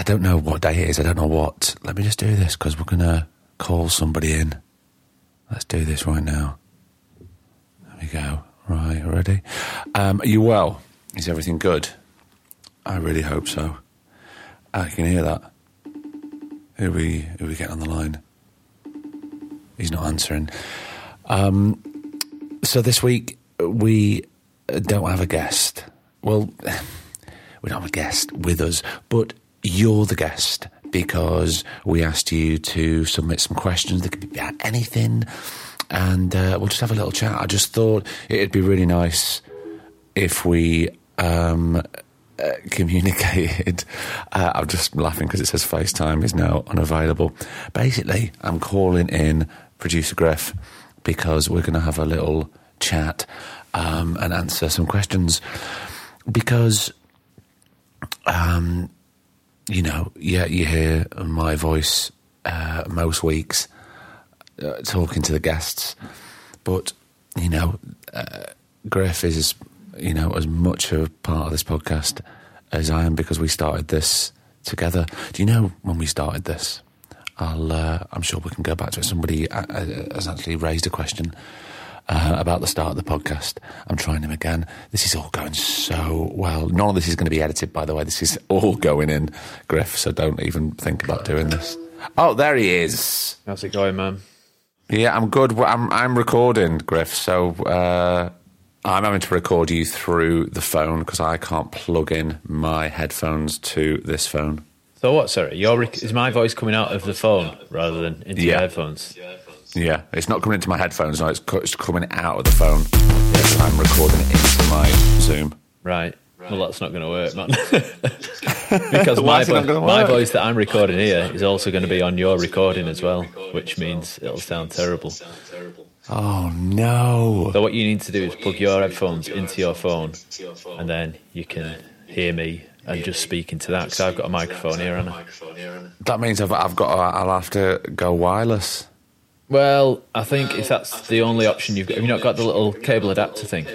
I don't know what day it is. I don't know what. Let me just do this because we're going to call somebody in. Let's do this right now. There we go. Right, ready? Um, are you well? Is everything good? I really hope so. I can hear that. Who we who we get on the line? He's not answering. Um, so this week we don't have a guest. Well, we don't have a guest with us, but you're the guest because we asked you to submit some questions that could be about anything, and uh, we'll just have a little chat. I just thought it'd be really nice if we um, uh, communicated. Uh, I'm just laughing because it says FaceTime is now unavailable. Basically, I'm calling in producer Griff because we're going to have a little chat um, and answer some questions because um, you know, yeah, you hear my voice uh, most weeks uh, talking to the guests, but you know, uh, Griff is you know as much a part of this podcast as I am because we started this together. Do you know when we started this? I'll, uh, I'm sure we can go back to it. Somebody uh, uh, has actually raised a question uh, about the start of the podcast. I'm trying him again. This is all going so well. None of this is going to be edited, by the way. This is all going in, Griff, so don't even think about doing this. Oh, there he is. How's it going, man? Yeah, I'm good. I'm, I'm recording, Griff, so uh, I'm having to record you through the phone because I can't plug in my headphones to this phone. So what? Sorry, your rec- is my voice coming out of the phone rather than into your headphones? Yeah, it's not coming into my headphones, now. it's, co- it's coming out of the phone. because I'm recording it into my Zoom. Right. Well, that's not going to work, man. because my, is it not vo- my voice that I'm recording here is also going to be on your recording as well, which means it'll sound terrible. Oh, no. So what you need to do is plug your headphones into your phone, and then you can hear me and just speak into that because I've got a microphone here, and That means I've, I've got. I'll have to go wireless. Well, I think if that's the only option you've got, have you not got the little cable adapter thing?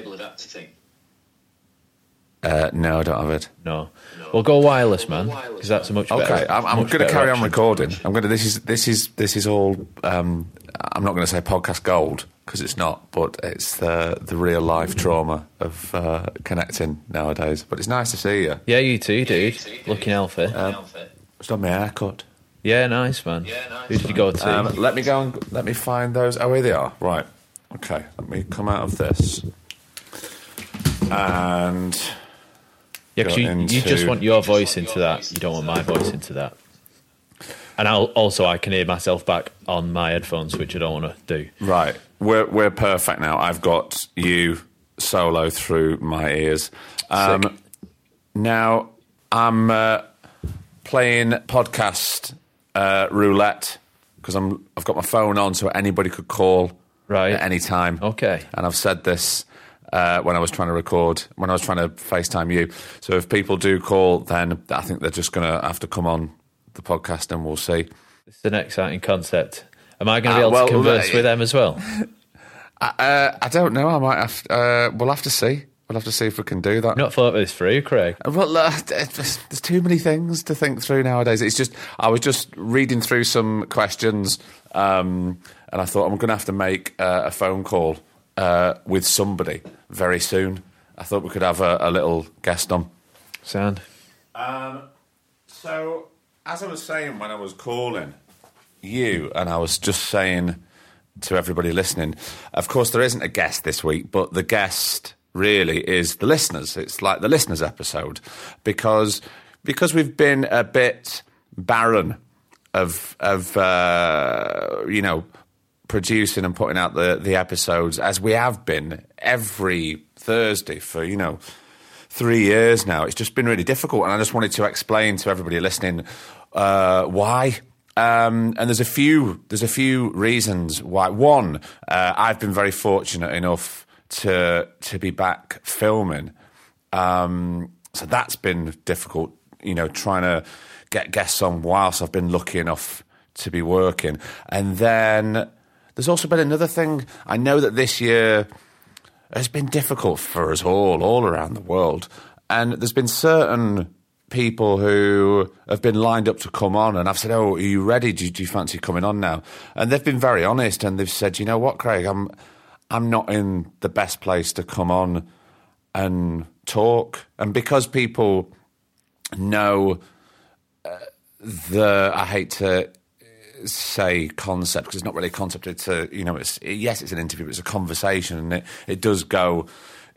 Uh, no, I don't have it. No. Well, go wireless, man, because that's a much better. Okay, I'm, I'm going to carry on recording. I'm going to. This is this is this is all. Um, I'm not going to say podcast gold because it's not, but it's the the real life trauma of uh, connecting nowadays. But it's nice to see you. Yeah, you too, dude. Looking healthy. It's not my haircut. Yeah, nice, man. Who did you go to? Um, let me go and let me find those. Oh, here they are. Right. Okay. Let me come out of this. And yeah, 'cause go you, you just want your voice into that. You don't want my voice into that. And I'll, also, I can hear myself back on my headphones, which I don't want to do. right, we're we're perfect now. I've got you solo through my ears. Um, Sick. now I'm uh, playing podcast uh, roulette because I'm I've got my phone on, so anybody could call Right. at any time. Okay. and I've said this uh, when I was trying to record, when I was trying to FaceTime you. So if people do call, then I think they're just going to have to come on the podcast, and we'll see. It's an exciting concept. Am I going to be Uh, able well, to converse uh, with them as well? Uh, I don't know. I might have. Uh, we'll have to see. We'll have to see if we can do that. Not thought this through, Craig. Well, uh, there's, there's too many things to think through nowadays. It's just I was just reading through some questions, um, and I thought I'm going to have to make uh, a phone call uh, with somebody very soon. I thought we could have a, a little guest on. Sound. So, as I was saying when I was calling you, and I was just saying to everybody listening, of course, there isn't a guest this week, but the guest really is the listeners. It's like the listeners episode because because we've been a bit barren of of uh, you know producing and putting out the the episodes as we have been every Thursday for you know three years now. It's just been really difficult, and I just wanted to explain to everybody listening uh, why. Um, and there's a few there's a few reasons why. One, uh, I've been very fortunate enough to to be back filming, um, so that's been difficult. You know, trying to get guests on whilst I've been lucky enough to be working, and then there's also been another thing. I know that this year has been difficult for us all, all around the world. And there's been certain people who have been lined up to come on, and I've said, "Oh, are you ready? Do you, do you fancy coming on now?" And they've been very honest, and they've said, "You know what, Craig? I'm, I'm not in the best place to come on and talk." And because people know uh, the, I hate to say concept because it's not really a concept. It's a you know, it's yes, it's an interview, but it's a conversation, and it it does go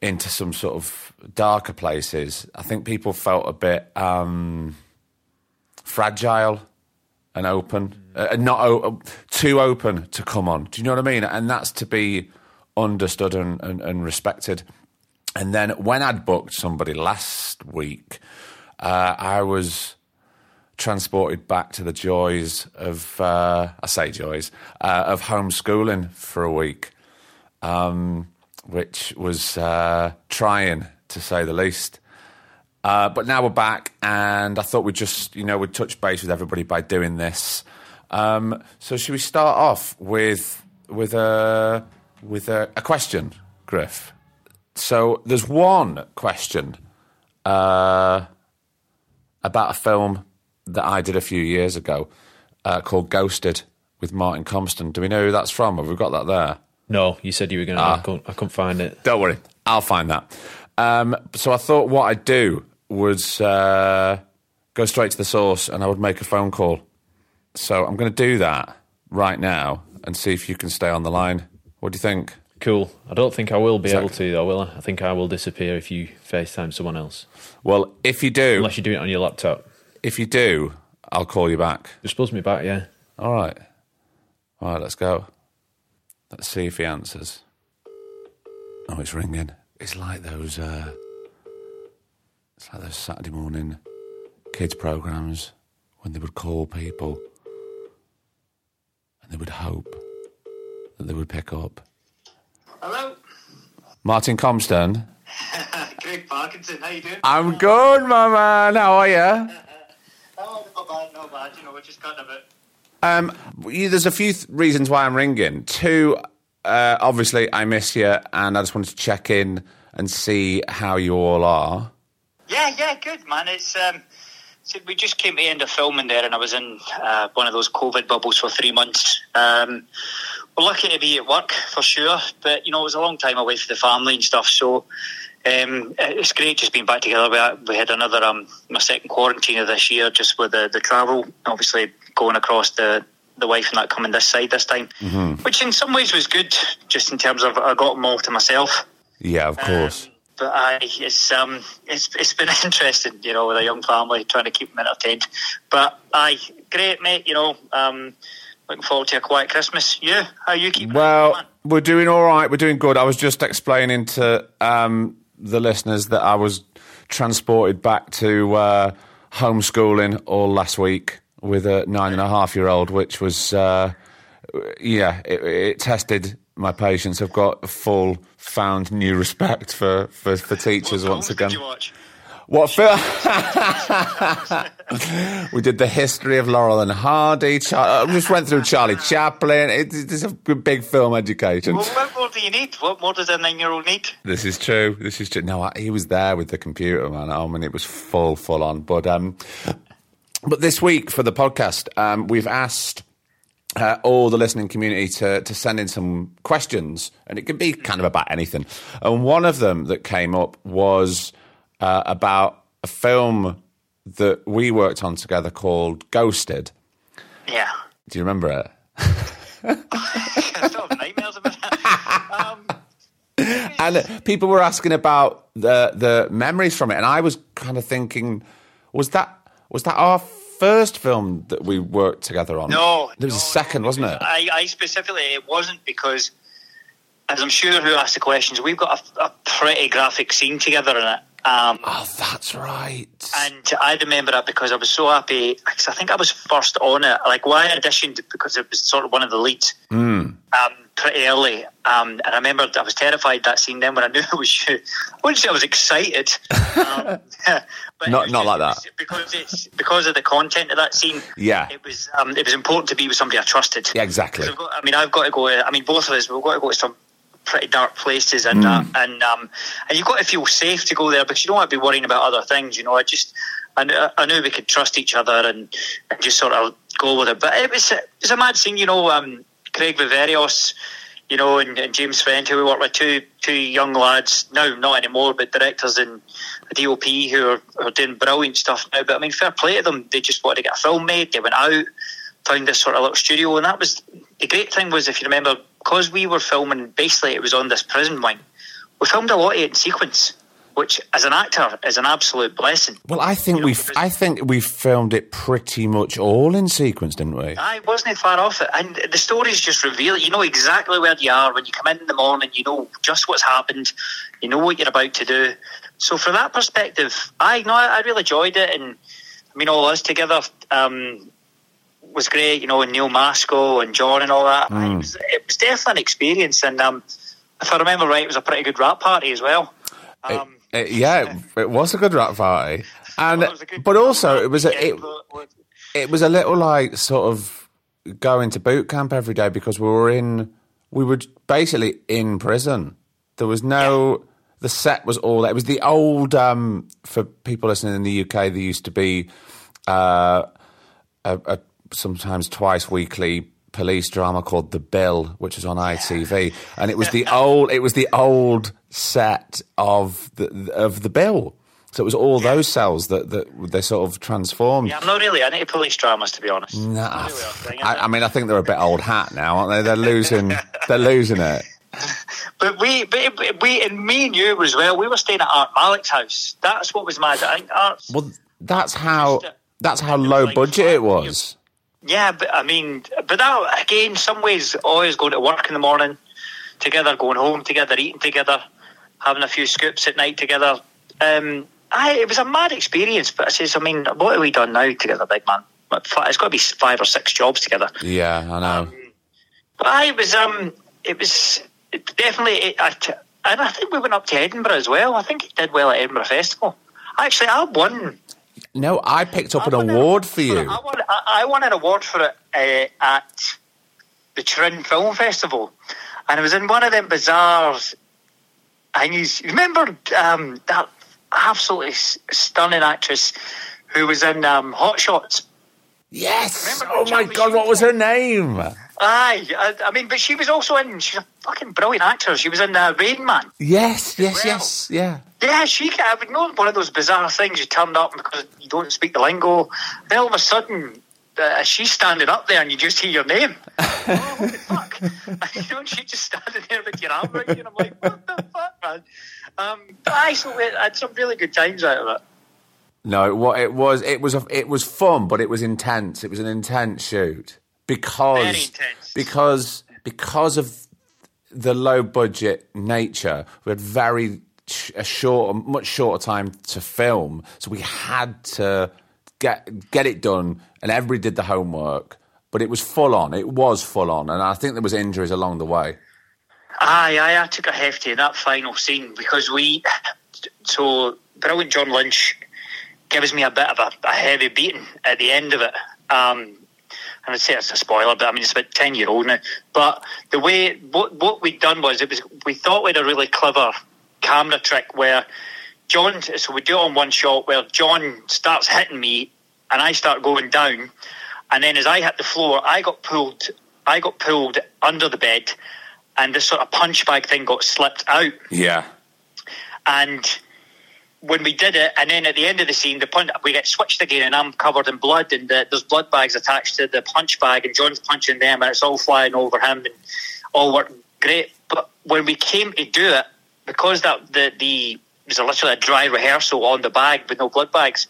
into some sort of darker places. I think people felt a bit um, fragile and open, uh, not too open to come on. Do you know what I mean? And that's to be understood and, and, and respected. And then when I'd booked somebody last week, uh, I was transported back to the joys of, uh, I say joys, uh, of homeschooling for a week, um, which was uh, trying to say the least. Uh, but now we're back, and I thought we'd just, you know, we'd touch base with everybody by doing this. Um, so, should we start off with with a with a, a question, Griff? So, there's one question uh, about a film that I did a few years ago uh, called Ghosted with Martin Compston. Do we know who that's from? Have we got that there? No, you said you were going to. I, couldn't, I couldn't find it. Don't worry, I'll find that. Um, so I thought what I'd do was uh, go straight to the source and I would make a phone call. So I'm going to do that right now and see if you can stay on the line. What do you think? Cool. I don't think I will be that- able to, though, will I? I think I will disappear if you FaceTime someone else. Well, if you do, Unless you do it on your laptop. if you do, I'll call you back. You're supposed to be back, yeah. All right. All right, let's go. Let's see if he answers. Oh, it's ringing. It's like those. Uh, it's like those Saturday morning kids programs when they would call people and they would hope that they would pick up. Hello, Martin Compston. Craig Parkinson. How you doing? I'm good, my man. How are you? Oh, not bad, not bad. You know, we're just kind of a Um, you- there's a few th- reasons why I'm ringing. Two, uh, obviously, I miss you, and I just wanted to check in and see how you all are. Yeah, yeah, good man. It's um, so we just came to the end of filming there, and I was in uh, one of those COVID bubbles for three months. Um, we're lucky to be at work for sure, but you know it was a long time away for the family and stuff. So um, it's great just being back together. We had, we had another um, my second quarantine of this year, just with the, the travel, obviously going across the. The wife and that coming this side this time, which in some ways was good, just in terms of I got them all to myself. Yeah, of course. Um, but I, it's um, it's it's been interesting, you know, with a young family trying to keep them entertained. But I, great mate, you know. Um, looking forward to a quiet Christmas. You, how you keeping? well, we're doing all right. We're doing good. I was just explaining to um, the listeners that I was transported back to uh, homeschooling all last week with a nine and a half year old, which was, uh, yeah, it, it tested my patience. I've got full found new respect for, for, for teachers What once again. Did you watch? What film? we did the history of Laurel and Hardy. Char- I just went through Charlie Chaplin. It, it's a big film education. Well, what more do you need? What more does a nine-year-old need? This is true. This is true. No, I, he was there with the computer, man. I mean, it was full, full on. But um, but this week for the podcast, um, we've asked uh, all the listening community to to send in some questions, and it can be kind of about anything. And one of them that came up was uh, about a film that we worked on together called Ghosted. Yeah. Do you remember it? I still have nightmares about that. Um, And people were asking about the the memories from it, and I was kind of thinking, was that was that our first film that we worked together on? No, there was a second, wasn't it? I, I specifically, it wasn't because, as I'm sure who asked the questions, we've got a, a pretty graphic scene together in it. Um, Oh, that's right. and I remember that because I was so happy because I think I was first on it. Like, why I auditioned because it was sort of one of the leads um, pretty early. Um, and I remember I was terrified that scene. Then when I knew it was you, I wouldn't say I was excited. Um, but Not- was not like that. because it's because of the content of that scene. Yeah. it was um, it was important to be with somebody I trusted. Yeah, exactly. got- I mean, I've got to go. I mean, both of us, we've got to go to some pretty dark places, and uh, and um, and you've got to feel safe to go there because you don't want to be worrying about other things. You know, I just I knew, I knew we could trust each other and, and just sort of go with it. But it was it was a mad scene, you know. Um, Craig Viveiros, you know, and, and James Fent, who we work with, two two young lads now, not anymore, but directors in the DOP who are, are doing brilliant stuff now. But I mean, fair play to them. They just wanted to get a film made. They went out, found this sort of little studio, and that was the great thing was if you remember, because we were filming basically it was on this prison wing. We filmed a lot of it in sequence, which as an actor is an absolute blessing. Well, I think You know, we I think we filmed it pretty much all in sequence, didn't we? I wasn't far off it, and the stories just reveal it. You know exactly where you are when you come in in the morning. You know just what's happened. You know what you're about to do. So from that perspective, I know I really enjoyed it, and I mean all us together um, was great. You know, and Neil Maskell and John and all that. It, was, it was definitely an experience, and um, if I remember right, it was a pretty good wrap party as well. Um, it- yeah, it, it was a good wrap party, and it a good- but also it was a, Yeah, it, it was a little like sort of going to boot camp every day because we were in we were basically in prison. There was no the set was all it was the old um, for people listening in the UK. There used to be uh, a, a sometimes twice weekly police drama called The Bill, which was on ITV, and it was the old it was the old set of the of the Bill. So it was all those cells that, that they sort of transformed. Yeah, I'm not really into police dramas, to be honest. Nah, really thing, I. I mean, I think they're a bit old hat now, aren't they? They're losing. they're losing it. But we, but we, and me and you as well. We were staying at Art Malik's house. That's what was mad. I think Art's. Well, that's how. That's how low budget it was. Yeah, but I mean, but that again, some ways, always going to work in the morning together, going home together, eating together, having a few scoops at night together. Um, I, it was a mad experience. But I says, I mean, what have we done now together, big man? It's got to be five or six jobs together. Yeah, I know. But I it was um, it was definitely, it, I and I think we went up to Edinburgh as well. I think it did well at Edinburgh Festival. Actually, I won. No, I picked up I an award for you. I won, I, I won an award for it uh, at the Turin Film Festival, and it was in one of them bizarre things. Remember um, that absolutely stunning actress who was in um, Hot Shots? Yes. Remember Oh my God, what was her name? Aye, I, I mean, but she was also in. She's a fucking brilliant actor. She was in uh, Rain Man. Yes, yes, Well. yes. Yeah. Yeah, she can. I would know one of those bizarre things. You turned up because you don't speak the lingo. Then all of a sudden, uh, she's standing up there, and you just hear your name. oh, what the fuck? you know, and she's just standing there with your arm around you, and I'm like, what the fuck, man? Um, but I so we had some really good times out of it. No, it, wa- it was it was a, it was fun, but it was intense. It was an intense shoot because because because of the low budget nature. We had very sh- a short, much shorter time to film, so we had to get get it done, and everybody did the homework. But it was full on. It was full on, and I think there was injuries along the way. Aye, aye, I took a hefty in that final scene because we. So, brilliant John Lynch gives me a bit of a, a heavy beating at the end of it. Um, and I'd say it's a spoiler, but I mean, it's about 10 year old now. But the way, what, what we'd done was, it was, we thought we had a really clever camera trick where John, so we do it on one shot where John starts hitting me and I start going down. And then as I hit the floor, I got pulled, I got pulled under the bed and this sort of punch bag thing got slipped out. Yeah, And when we did it, and then at the end of the scene, the punch, we get switched again, and I'm covered in blood, and the, there's blood bags attached to the punch bag, and John's punching them, and it's all flying over him, and all worked great. But when we came to do it, because that the the was a literally a dry rehearsal on the bag with no blood bags.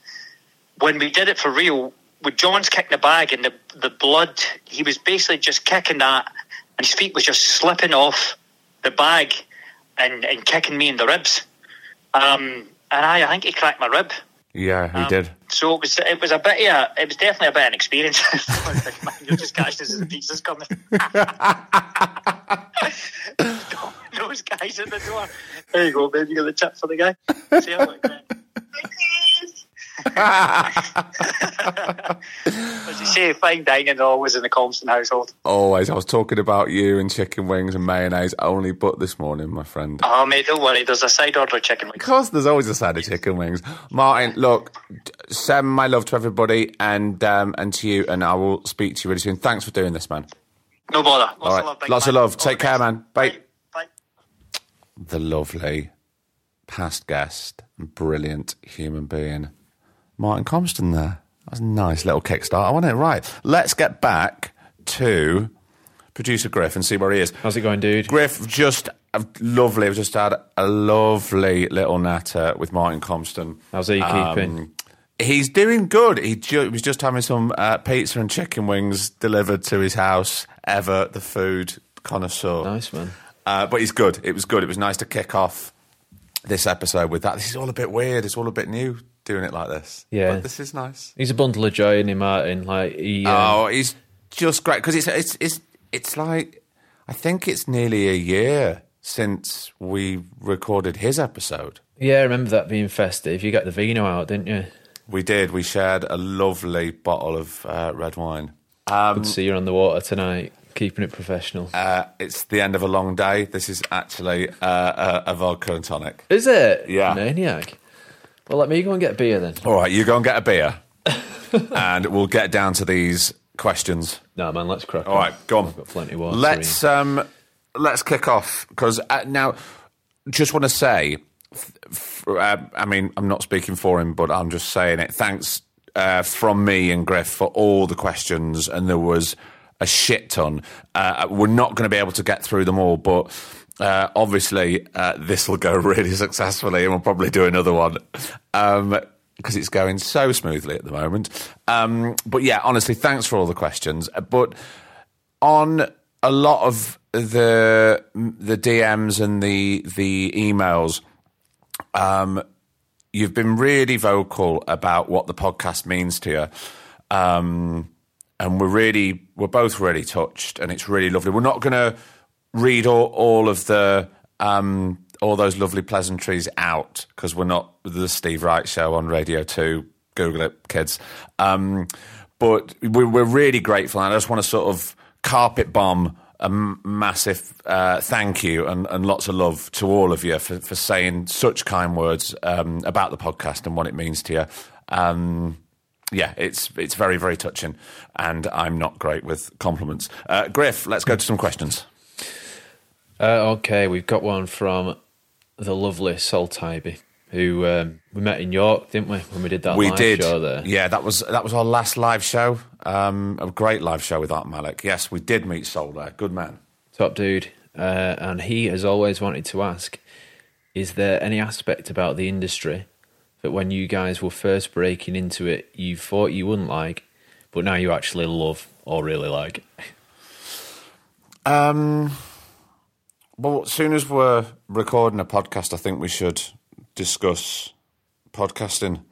When we did it for real, with John's kicking the bag and the the blood, he was basically just kicking that, and his feet was just slipping off the bag, and and kicking me in the ribs. Um, and I, I think he cracked my rib. Yeah, he um, did. So it was it was a bit of a, it was definitely a bit of an experience. You're just catching this as the pizza's coming. Those guys at the door. There you go, baby. You got the tip for the guy. See how it went. As you say, fine dining always in the Compston household. Always. I was talking about you and chicken wings and mayonnaise only but this morning, my friend. Oh, mate, don't worry. There's a side order of chicken wings. Because there's always a side of chicken wings. Martin, look, send my love to everybody and um, and to you, and I will speak to you really soon. Thanks for doing this, man. No bother. Lots All right. of love. Lots man. of love. All Take care, best. man. Bye. Bye. The lovely past guest, brilliant human being, Martin Compston there. That's a nice little kickstart. I want it right. Let's get back to producer Griff and see where he is. How's it going, dude? Griff, just lovely. I've just had a lovely little natter with Martin Compston. How's he keeping? Um, he's doing good. He ju- was just having some uh, pizza and chicken wings delivered to his house. Ever the food connoisseur. Nice, man. Uh, but he's good. It was good. It was nice to kick off this episode with that. This is all a bit weird. It's all a bit new doing it like this. Yeah. But this is nice. He's a bundle of joy, isn't he, Martin? Like he. um, Oh, he's just great because it's it's it's it's like I think it's nearly a year since we recorded his episode. Yeah, I remember that being festive. You got the vino out, didn't you? We did. We shared a lovely bottle of uh, red wine. Um, Good to see you on the water tonight, keeping it professional. Uh, it's the end of a long day. This is actually uh, a, a vodka and tonic. Is it? Yeah. Maniac. Well, let me go and get a beer then. All right, you go and get a beer, and we'll get down to these questions. No, man, let's crack on. All right, go on. I've got plenty of water. Let's um, let's kick off because uh, now, just want to say, f- f- uh, I mean, I'm not speaking for him, but I'm just saying it. Thanks uh, from me and Griff for all the questions, and there was a shit ton. Uh, we're not going to be able to get through them all, but. Uh, obviously, uh, this will go really successfully, and we'll probably do another one because it's going so smoothly at the moment. Um, but yeah, honestly, thanks for all the questions. Uh, But on a lot of the the DMs and the the emails, um, you've been really vocal about what the podcast means to you, um, and we're really we're both really touched, and it's really lovely. We're not going to read all, all of the um, all those lovely pleasantries out because we're not the Steve Wright show on Radio Two. Google it, kids. Um, but we're, really grateful, and I just want to sort of carpet bomb a massive uh, thank you and, and lots of love to all of you for, for saying such kind words um, about the podcast and what it means to you. Um, yeah, it's it's very very touching, and I'm not great with compliments. Uh, Griff, let's go to some questions. Uh, okay, we've got one from the lovely Sol Tybee, who um, we met in York, didn't we, when we did that we live did, show there? yeah. That was that was our last live show. Um, a great live show with Art Malik. Yes, we did meet Sol there. Good man. Top dude. Uh, and he has always wanted to ask Is there any aspect about the industry that when you guys were first breaking into it, you thought you wouldn't like, but now you actually love or really like? Um, well, as soon as we're recording a podcast, I think we should discuss podcasting.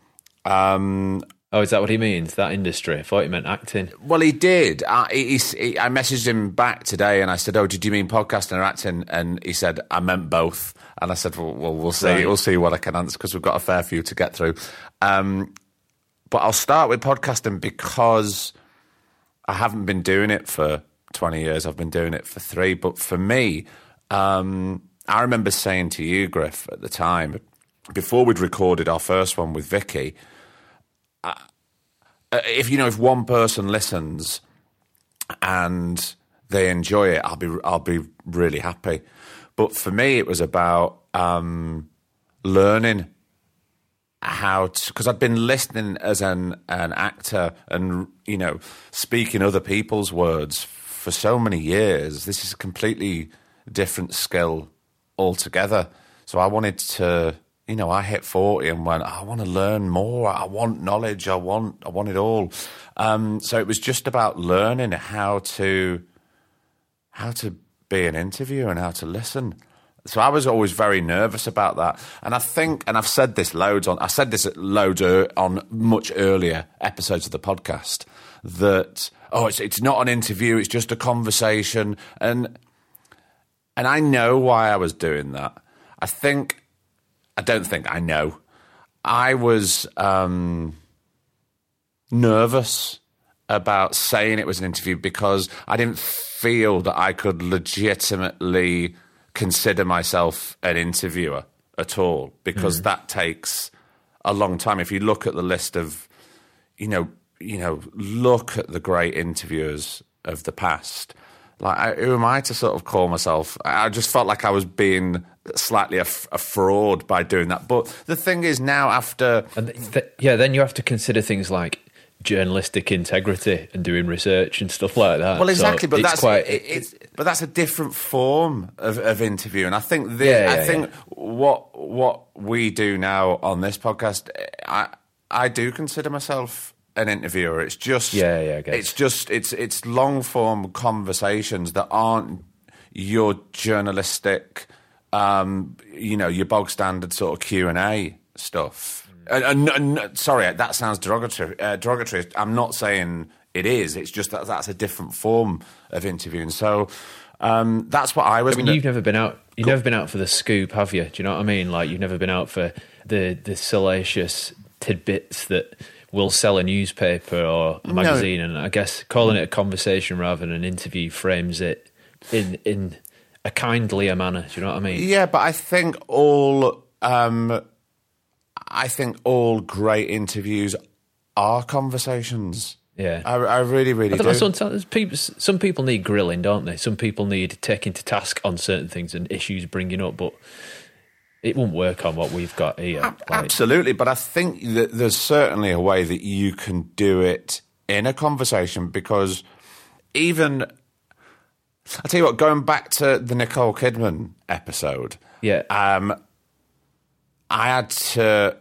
Um, Oh, is that what he means? That industry? I thought he meant acting. well, he did. I, he, he, I messaged him back today, and I said, "Oh, did you mean podcasting or acting?" And he said, "I meant both." And I said, "Well, well we'll see. Right. We'll see what I can answer because we've got a fair few to get through." Um, but I'll start with podcasting because I haven't been doing it for 20 years. I've been doing it for three. But for me, um, I remember saying to you, Griff, at the time, before we'd recorded our first one with Vicky, uh, if you know, if one person listens and they enjoy it, I'll be I'll be really happy. But for me, it was about um, learning how to because I'd been listening as an an actor and you know speaking other people's words for so many years. This is completely different skill altogether. So I wanted to, you know, I hit forty and went, I want to learn more. I want knowledge. I want I want it all. Um, so it was just about learning how to how to be an interviewer and how to listen. So I was always very nervous about that. And I think, and I've said this loads on, I said this loads er, on much earlier episodes of the podcast that, oh, it's, it's not an interview, it's just a conversation. And, and I know why I was doing that. I think, I don't think I know. I was um, nervous about saying it was an interview because I didn't feel that I could legitimately consider myself an interviewer at all because mm. that takes a long time. If you look at the list of, you know, you know, look at the great interviewers of the past. Like, I, who am I to sort of call myself? I just felt like I was being slightly a, a fraud by doing that. But the thing is, now after, and th- yeah, then you have to consider things like journalistic integrity and doing research and stuff like that. Well, exactly, so but that's quite. It, it's, but that's a different form of, of interview, and I think the, yeah, yeah, I think yeah. what what we do now on this podcast, I I do consider myself an interviewer. It's just yeah, yeah. It's just it's it's long form conversations that aren't your journalistic, um, you know, your bog standard sort of Q and A stuff. And, and, and, sorry, that sounds derogatory. Uh, derogatory. I'm not saying it is. It's just that that's a different form of interviewing. So um, that's what I was. I mean, you've never been out. You've never been out for the scoop, have you? Do you know what I mean? Like you've never been out for the the salacious tidbits that will sell a newspaper or a magazine. No. And I guess calling it a conversation rather than an interview frames it in in a kindlier manner. Do you know what I mean? Yeah, but I think all. Um, I think all great interviews are conversations. Yeah, I, I really, really I do. Know, sometimes people, some people need grilling, don't they? Some people need taking to task on certain things and issues bringing up, but it won't work on what we've got here. like, absolutely, but I think that there's certainly a way that you can do it in a conversation because even I tell you what, going back to the Nicole Kidman episode, yeah, um, I had to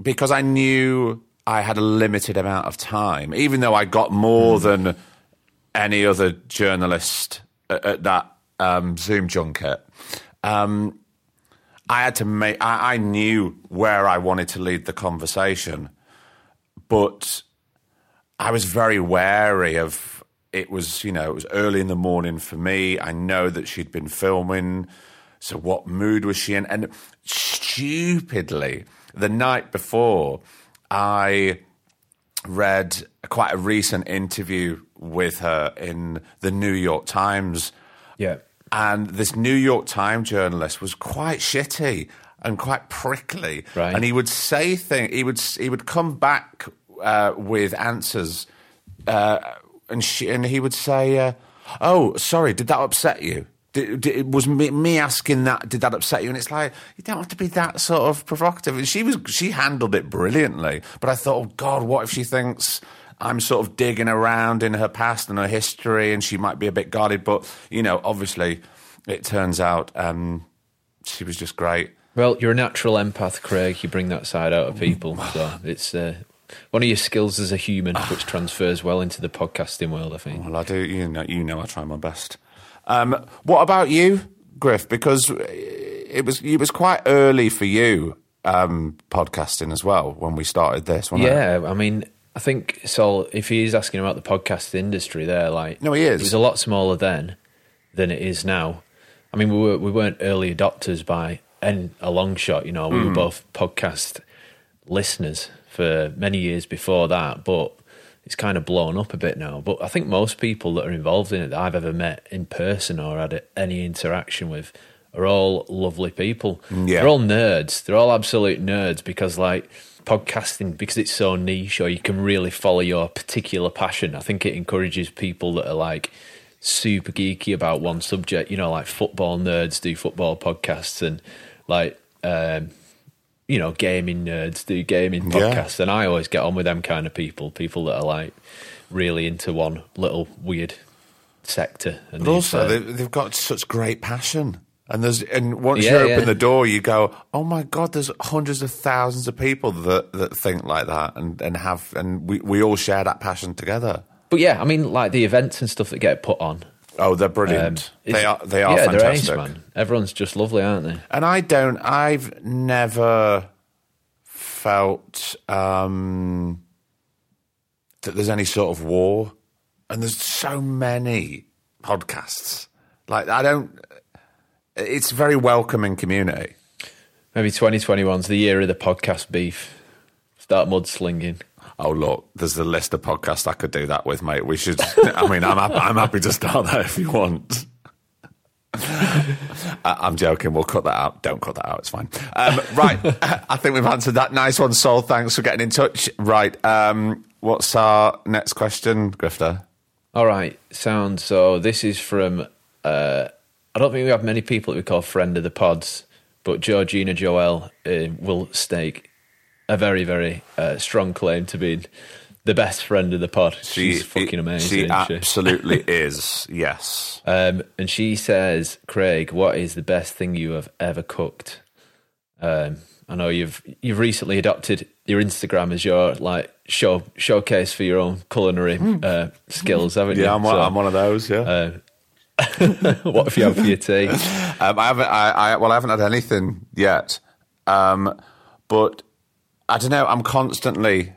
because I knew I had a limited amount of time, even though I got more mm. than any other journalist at, at that um, Zoom junket. Um, I had to make. I, I, knew where I wanted to lead the conversation, but I was very wary of. It was, you know, it was early in the morning for me. I know that she'd been filming. So, what mood was she in? And stupidly, the night before, I read quite a recent interview with her in the New York Times. Yeah. And this New York Times journalist was quite shitty and quite prickly. Right. And he would say things, he would, he would come back uh, with answers, uh, and, she, and he would say, uh, Oh, sorry, did that upset you? Did, did, was me, me, asking that did that upset you and it's like you don't have to be that sort of provocative and she was she handled it brilliantly but i thought oh god what if she thinks i'm sort of digging around in her past and her history and she might be a bit guarded but you know obviously it turns out um, she was just great well you're a natural empath craig you bring that side out of people so it's uh, one of your skills as a human which transfers well into the podcasting world i think well i do you know you know i try my best um, what about you, Griff? Because it was it was quite early for you um, podcasting as well when we started this. yeah, it? I mean, I think so. If he is asking about the podcast industry, there, like, no, he is. It was a lot smaller then than it is now. I mean, we were we weren't early adopters by and a long shot. You know, we mm. were hmm. both podcast listeners for many years before that, but it's kind of blown up a bit now. But I think most people that are involved in it that I've ever met in person or had any interaction with are all lovely people. Yeah. They're all nerds. They're all absolute nerds because like podcasting because it's so niche or you can really follow your particular passion. I think it encourages people that are like super geeky about one subject, you know, like football nerds do football podcasts and like um, you know, gaming nerds do gaming podcasts, yeah. and I always get on with them kind of people, people that are like really into one little weird sector. And but also, uh, they've got such great passion. And there's and once yeah, you open yeah. the door, you go, "Oh my god!" There's hundreds of thousands of people that that think like that, and and have, and we we all share that passion together. But yeah, I mean, like the events and stuff that get put on, Oh, they're brilliant. Um, they are. They are yeah, fantastic. they're ace, man. Everyone's just lovely, aren't they? And I don't. I've never felt um, that there's any sort of war, and there's so many podcasts. Like I don't. It's a very welcoming community. Maybe 2021's the year of the podcast beef. Start mudslinging. Oh look, there's a list of podcasts I could do that with, mate. We should. I mean, I'm hap- I'm happy to start that if you want. I'm joking. We'll cut that out. Don't cut that out. It's fine. Um, right. I think we've answered that. Nice one, Sol. Thanks for getting in touch. Right. Um, what's our next question, Grifter? All right, sound. So this is from. Uh, I don't think we have many people that we call friend of the pods, but Georgina Joel uh, will stake a very, very uh, strong claim to being the best friend of the pod. She's fucking amazing. She isn't she? absolutely is. Yes. Um, and she says, Craig, what is the best thing you have ever cooked? Um, I know you've you've recently adopted your Instagram as your like show showcase for your own culinary uh, skills, haven't you? Hmm. Yeah, I'm one, So, I'm one of those. Yeah. uh, what have you had for your tea? Um, I haven't. I, I well, I haven't had anything yet. Um, but I don't know. I'm constantly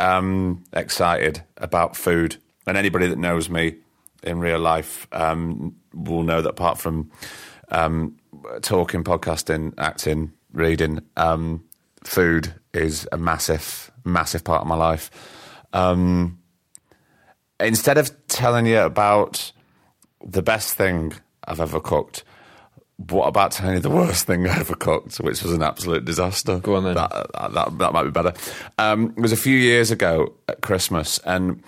um, excited about food, and anybody that knows me in real life um, will know that apart from um, talking, podcasting, acting, reading, um, food is a massive, massive part of my life. Instead of telling you about the best thing I've ever cooked. What about telling you the worst thing I ever cooked, which was an absolute disaster? Go on then. That, that, that, that might be better. Um, it was a few years ago at Christmas, and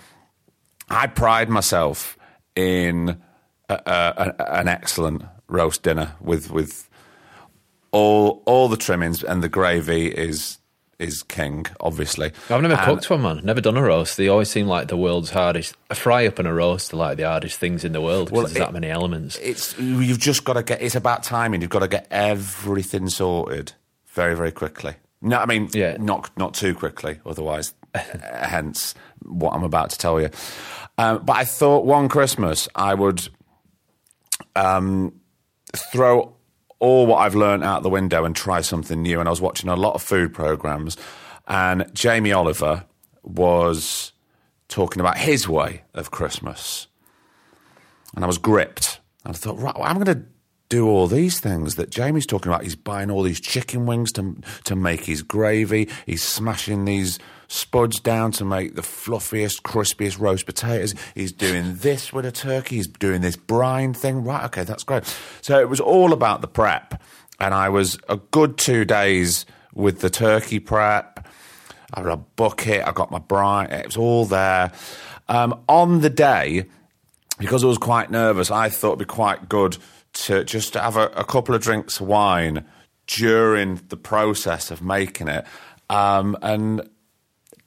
I pride myself in a, a, a, an excellent roast dinner with with all all the trimmings and the gravy is is king, obviously. I've never And- cooked one, man. Never done a roast. They always seem like the world's hardest. A fry up and a roast are like the hardest things in the world because Well, there's it- that many elements. it's you've just got to get. It's about timing. You've got to get everything sorted very, very quickly. No, I mean, Yeah. not not too quickly. Otherwise, hence what I'm about to tell you. Um, but I thought one Christmas I would um, throw all what I've learned out the window and try something new. And I was watching a lot of food programs, and Jamie Oliver was talking about his way of Christmas and I was gripped. And I thought, right, well, I'm going to do all these things that Jamie's talking about. He's buying all these chicken wings to to make his gravy. He's smashing these spuds down to make the fluffiest, crispiest roast potatoes. He's doing this with a turkey. He's doing this brine thing. Right, okay, that's great. So it was all about the prep, and I was a good two days with the turkey prep. I had a bucket. I got my brine. It was all there. Um, on the day, because I was quite nervous, I thought it'd be quite good to just have a, a couple of drinks of wine during the process of making it. Um, and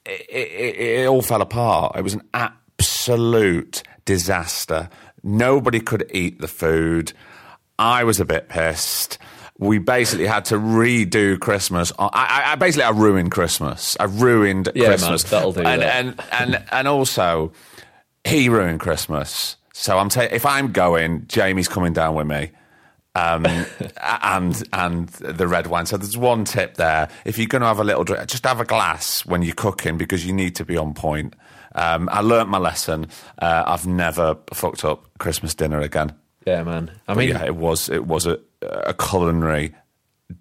it, it, it all fell apart. It was an absolute disaster. Nobody could eat the food. I was a bit pissed. We basically had to redo Christmas. I, I, I basically I ruined Christmas. I ruined Yeah, man, Christmas. that'll do and, that. and and and also he ruined Christmas. So I'm ta- if I'm going, Jamie's coming down with me. Um, and and the red wine. So there's one tip there. If you're going to have a little drink, just have a glass when you're cooking because you need to be on point. Um, I learnt my lesson. Uh, I've never fucked up Christmas dinner again. Yeah, man. I But mean, yeah, it was it was a, a culinary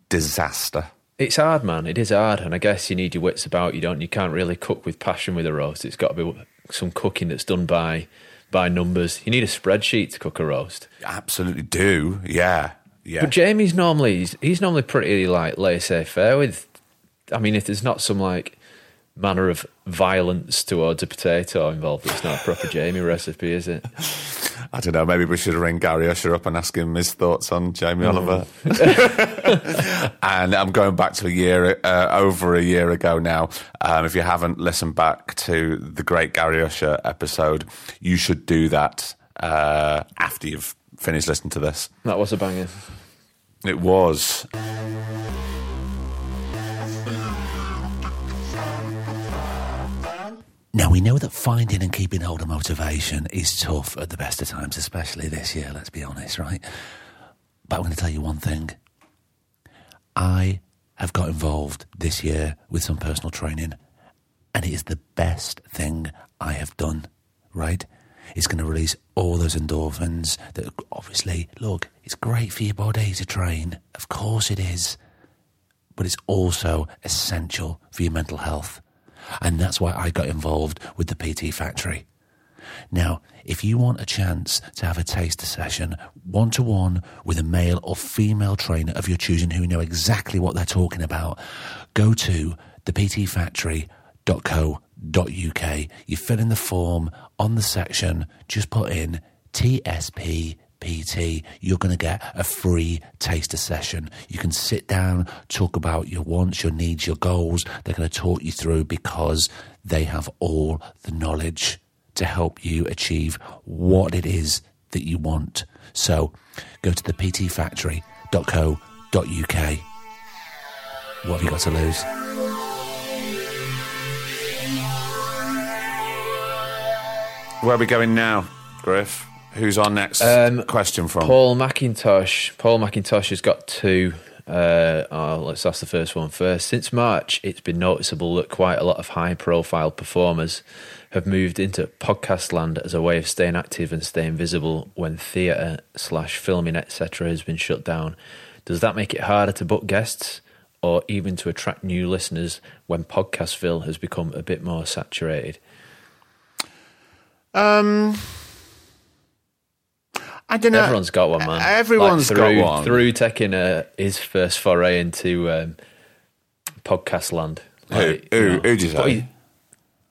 disaster. It's hard, man. It is hard, and I guess you need your wits about you. Don't you? Can't really cook with passion with a roast. It's got to be some cooking that's done by by numbers. You need a spreadsheet to cook a roast. Absolutely do. Yeah, yeah. But Jamie's normally he's, he's normally pretty like laissez faire with. I mean, if there's not some like manner of violence towards a potato involved, it's not a proper Jamie recipe, is it? I don't know. Maybe we should ring Gary Usher up and ask him his thoughts on Jamie Oliver. and I'm going back to a year, uh, over a year ago now. Um, if you haven't listened back to the great Gary Usher episode, you should do that uh, after you've finished listening to this. That was a banger. It was. Now, we know that finding and keeping hold of motivation is tough at the best of times, especially this year, let's be honest, right? But I'm going to tell you one thing. I have got involved this year with some personal training, and it is the best thing I have done, right? It's going to release all those endorphins that obviously, look, it's great for your body to train. Of course it is. But it's also essential for your mental health. And that's why I got involved with the PT Factory. Now, if you want a chance to have a taster session one to one with a male or female trainer of your choosing who know exactly what they're talking about, go to theptfactory.co.uk. You fill in the form on the section, just put in TSP PT, you're going to get a free taster session. You can sit down, talk about your wants, your needs, your goals. They're going to talk you through because they have all the knowledge to help you achieve what it is that you want. So go to the ptfactory.co.uk. What have you got to lose? Where are we going now, Griff? Who's our next Um, question from? Paul McIntosh. Paul McIntosh has got two. Uh, oh, let's ask the first one first. Since March, it's been noticeable that quite a lot of high profile performers have moved into podcast land as a way of staying active and staying visible when theatre slash filming etc. has been shut down. Does that make it harder to book guests or even to attract new listeners when Podcastville has become a bit more saturated? Um, I don't know. Everyone's got one, man. Everyone's Like, got through, one. Through taking a, his first foray into um, podcast land. Who- Like, who- you know, who'd you but say? he-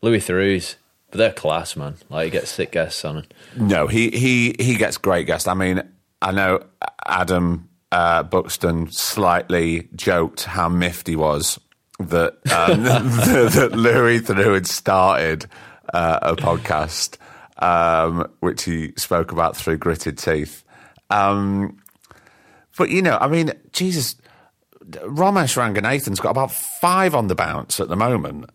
Louis Theroux. But they're class, man. Like, you get sick guests on. No, he he he gets great guests. I mean, I know Adam uh, Buxton slightly joked how miffed he was that um, that, that Louis Theroux had started uh, a podcast, um, which he spoke about through gritted teeth. Um, but you know, I mean, Jesus, Romesh Ranganathan's got about five on the bounce at the moment.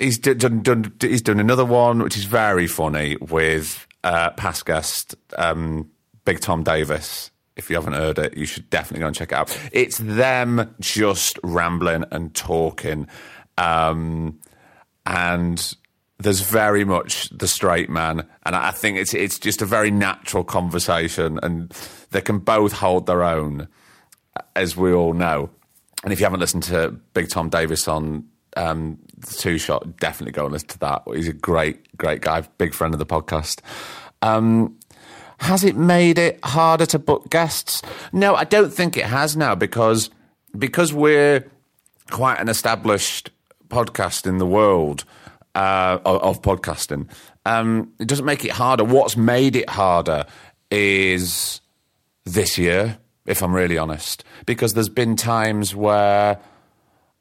He's done, done, he's done another one which is very funny with uh, past guest um, Big Tom Davis. If you haven't heard it, you should definitely go and check it out. It's them just rambling and talking, um, and there's very much the straight man, and I think it's it's just a very natural conversation, and they can both hold their own, as we all know. And if you haven't listened to Big Tom Davis on um, the Two Shot, definitely go and listen to that. He's a great, great guy, big friend of the podcast. Um, has it made it harder to book guests? No, I don't think it has now because because we're quite an established podcast in the world uh, of, of podcasting. Um, it doesn't make it harder. What's made it harder is this year, if I'm really honest, because there's been times where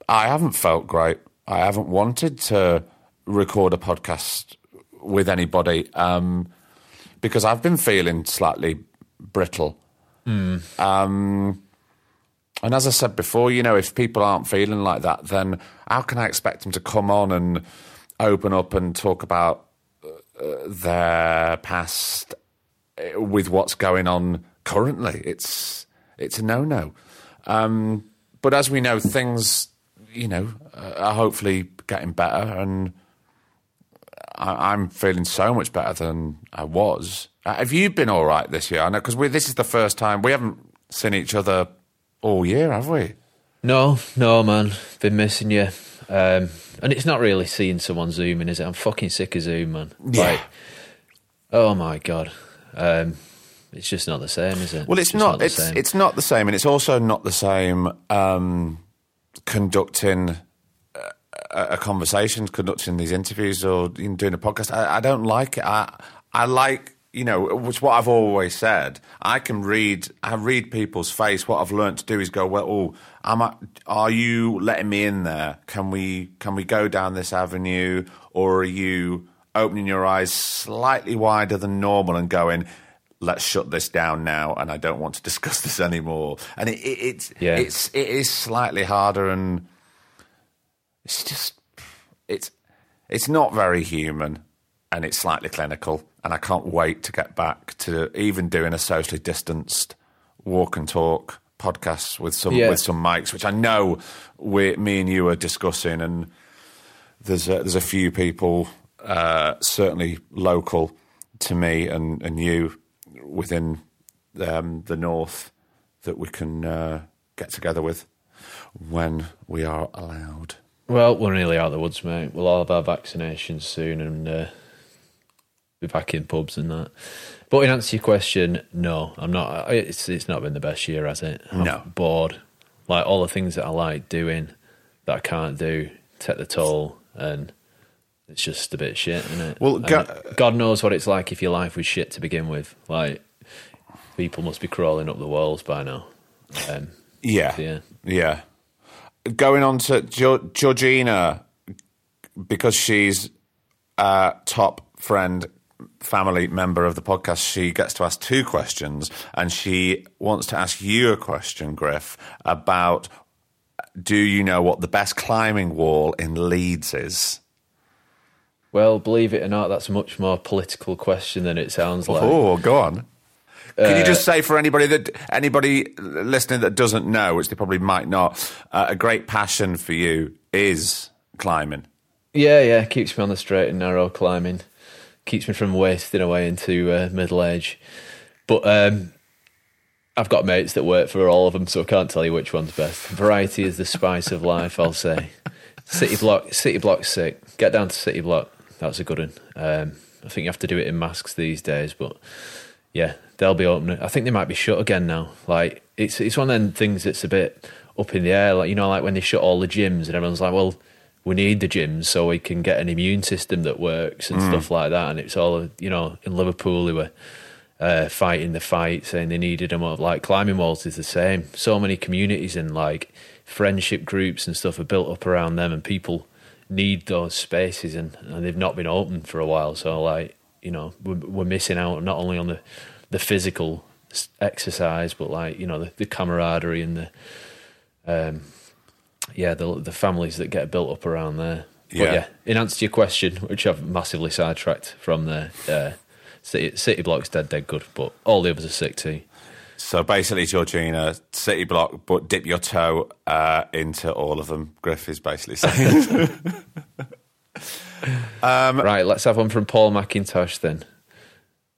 I haven't felt great. I haven't wanted to record a podcast with anybody um, because I've been feeling slightly brittle. Um, and as I said before, you know, if people aren't feeling like that, then how can I expect them to come on and open up and talk about uh, their past uh, with what's going on currently? It's it's a no no. Um, but as we know, things you know are hopefully getting better, and I, I'm feeling so much better than I was. Uh, have you been all right this year? I know because this is the first time we haven't seen each other all year, have we? No, no, man. Been missing you. Um, and it's not really seeing someone zooming, is it? I'm fucking sick of Zoom, man. Yeah. Like, oh my God. Um, it's just not the same, is it? Well, it's just not. the it's same. it's not the same, and it's also not the same um, conducting a, a conversation, conducting these interviews, or you know, doing a podcast. I, I don't like it. I I like you know, which what I've always said. I can read. I read people's face. What I've learned to do is go, well, oh, am I, are you letting me in there? Can we can we go down this avenue, or are you opening your eyes slightly wider than normal and going? let's shut this down now and I don't want to discuss this anymore. And it, it, it's Yeah. it's it is slightly harder and it's just it's it's not very human, and it's slightly clinical. And I can't wait to get back to even doing a socially distanced walk and talk podcast with some Yeah. with some mics, which I know we, me and you are discussing, and there's a, there's a few people, uh, certainly local to me and, and you within um, the north that we can uh, get together with when we are allowed. Well, we're nearly out of the woods, mate. We'll all have our vaccinations soon and uh, back in pubs and that. But in answer to your question, no, I'm not. It's it's not been the best year, has it? I'm No. bored. Like all the things that I like doing that I can't do take the toll, and it's just a bit shit, isn't it? Well, And go- God knows what it's like if your life was shit to begin with. Like people must be crawling up the walls by now. Um, Yeah, Yeah. yeah. Going on to jo- Georgina because she's a top friend, family member of the podcast. She gets to ask two questions, and she wants to ask you a question, Griff, about. Do you know what the best climbing wall in Leeds is? well, believe it or not, that's a much more political question than it sounds like. Oh, go on. Can you just say for anybody that anybody listening that doesn't know, which they probably might not, uh, a great passion for you is climbing. Yeah, yeah, keeps me on the straight and narrow climbing, keeps me from wasting away into uh, middle age. But um, I've got mates that work for all of them, so I can't tell you which one's best. Variety is the spice of life, I'll say. City block, city block sick. Get down to city block. That's a good one. Um, I think you have to do it in masks these days, but yeah, they'll be open. I think they might be shut again now. Like it's it's one of them things that's a bit up in the air. Like you know, like when they shut all the gyms and everyone's like, well, we need the gyms so we can get an immune system that works and stuff like that. And it's all you know in Liverpool they were uh, fighting the fight, saying they needed them. Like climbing walls is the same. So many communities and like friendship groups and stuff are built up around them, and people need those spaces, and, and they've not been open for a while. So like you know we're, we're missing out not only on the the physical exercise, but like you know the, the camaraderie and the um yeah the the families that get built up around there. But Yeah. yeah, in answer to your question, which I've massively sidetracked from there, uh, City, City Block's dead, dead good, but all the others are sick too. So basically, Georgina, city block, but dip your toe uh, into all of them. Griff is basically saying. right, let's have one from Paul McIntosh then.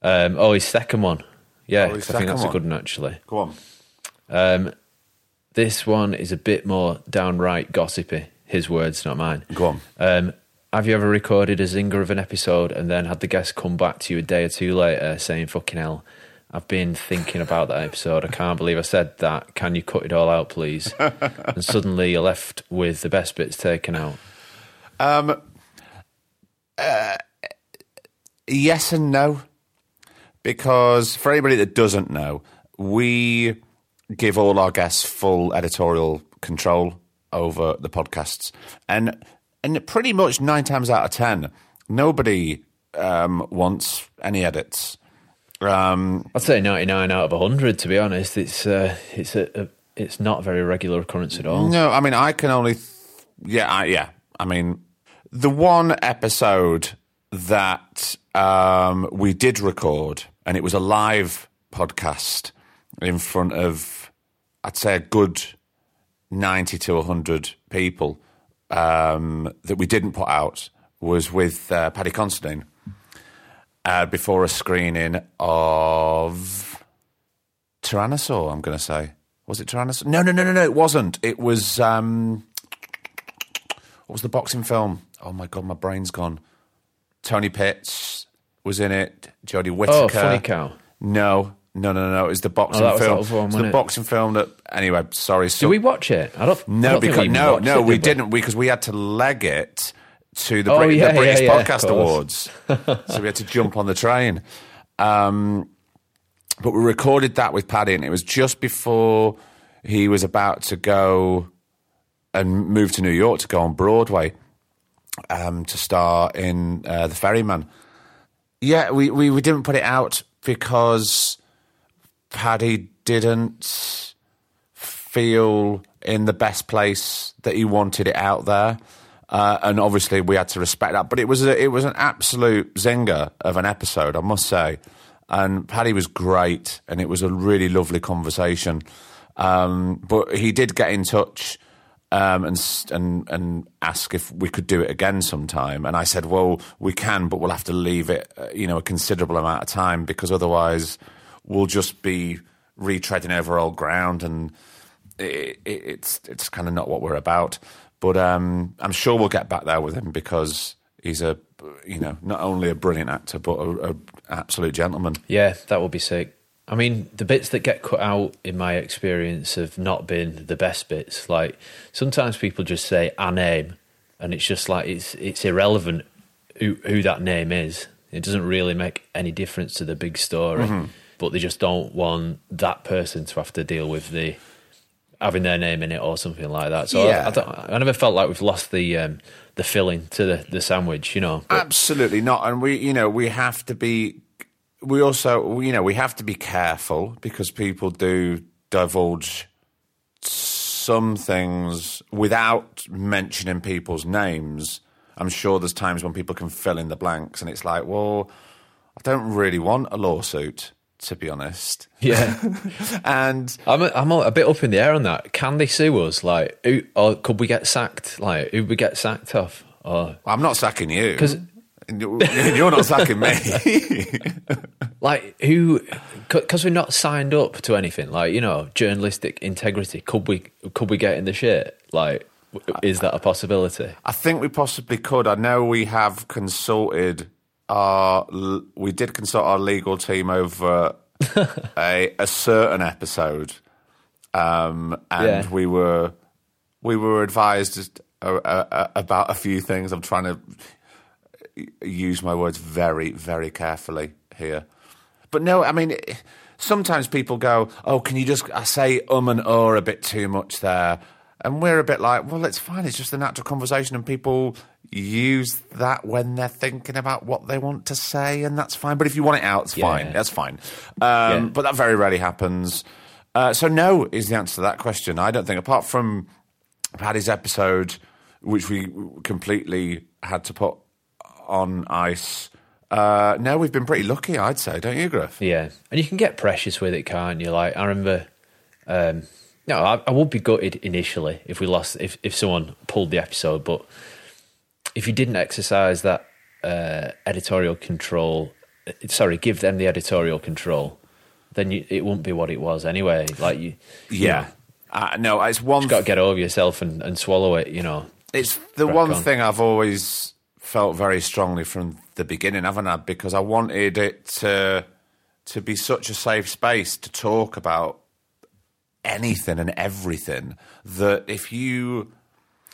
Um, oh, his second one. Yeah, Oh, I think that's one. a good one actually. Go on. Um, this one is a bit more downright gossipy. His words, not mine. Go on. Um, have you ever recorded a zinger of an episode and then had the guest come back to you a day or two later saying, fucking hell, I've been thinking about that episode. I can't believe I said that. Can you cut it all out, please? and suddenly you're left with the best bits taken out. Yes and no. Because for anybody that doesn't know, we give all our guests full editorial control over the podcasts. And and pretty much nine times out of ten, nobody um, wants any edits. Um, I'd say 99 out of 100, to be honest. It's, uh, it's, a, a, it's not a very regular occurrence at all. No, I mean I can only, th- yeah, I, yeah. I mean, the one episode that um, we did record, and it was a live podcast in front of, I'd say, a good ninety to hundred people um, that we didn't put out was with uh, Paddy Considine uh, before a screening of Tyrannosaur, I'm going to say. Was it Tyrannosaur? No, no, no, no, no, it wasn't. It was, um, what was the boxing film? Oh my God, my brain's gone. Tony Pitts was in it. Jodie Whittaker. Oh, Funny Cow. No, no, no, no. It was the boxing Oh, was film. one, was the it? boxing film that, anyway, sorry. Did So, we watch it? I don't. I no, don't think because no, no, it, we did didn't because we had to leg it to the, Oh, Brit- yeah, the British yeah, yeah, Podcast course. Awards, so we had to jump on the train. Um, but we recorded that with Paddy, and it was just before he was about to go and move to New York to go on Broadway um, to star in uh, The Ferryman. Yeah, we, we, we didn't put it out because Paddy didn't feel in the best place that he wanted it out there. Uh, and obviously, we had to respect that. But it was a, it was an absolute zinger of an episode, I must say. And Paddy was great, and it was a really lovely conversation. Um, but he did get in touch um, and and and ask if we could do it again sometime. And I said, well, we can, but we'll have to leave it, uh, you know, a considerable amount of time because otherwise we'll just be retreading over old ground, and it, it, it's it's kind of not what we're about. But um, I'm sure we'll get back there with him because he's a, you know, not only a brilliant actor but a, a absolute gentleman. Yeah, that would be sick. I mean, the bits that get cut out, in my experience, have not been the best bits. Like sometimes people just say a name, and it's just like it's it's irrelevant who who that name is. It doesn't really make any difference to the big story. But they just don't want that person to have to deal with the having their name in it or something like that. So Yeah. I, I, don't, I never felt like we've lost the um, the filling to the, the sandwich, you know. But Absolutely not. And we, you know, we have to be. We also, you know, we have to be careful because people do divulge some things without mentioning people's names. I'm sure there's times when people can fill in the blanks, and it's like, well, I don't really want a lawsuit, to be honest. yeah. And I'm a, I'm a, bit up in the air on that. Can they sue us? Like, who, or could we get sacked? Like, who we get sacked off? Or I'm not sacking you because you- you're not sacking me. like who? Because we're not signed up to anything. Like, you know, journalistic integrity. Could we? Could we get in the shit? Like, is that a possibility? I think we possibly could. I know we have consulted our. We did consult our legal team over a a certain episode, um, and Yeah. we were we were advised uh, uh, about a few things. I'm trying to use my words very very carefully here, but no, I mean. Sometimes people go, "Oh, can you just I say um and uh a bit too much there?" And we're a bit like, "Well, it's fine. It's just a natural conversation, and people use that when they're thinking about what they want to say, and that's fine. But if you want it out, it's Yeah. fine. That's fine. Um, Yeah. But that very rarely happens. Uh, so no is the answer to that question. I don't think, apart from Paddy's episode, which we completely had to put on ice. Uh, no, we've been pretty lucky, I'd say, don't you, Griff? Yeah, and you can get precious with it, can't you? Like I remember, um, no, I, I would be gutted initially if we lost, if if someone pulled the episode, but if you didn't exercise that uh, editorial control, uh, sorry, give them the editorial control, then you, it wouldn't be what it was anyway. Like you, you Yeah. know, Uh, no, it's one. you've got to get over yourself and, and swallow it. You know, It's the one on. thing I've always felt very strongly from the beginning, haven't I? Because I wanted it to to be such a safe space to talk about anything and everything that if you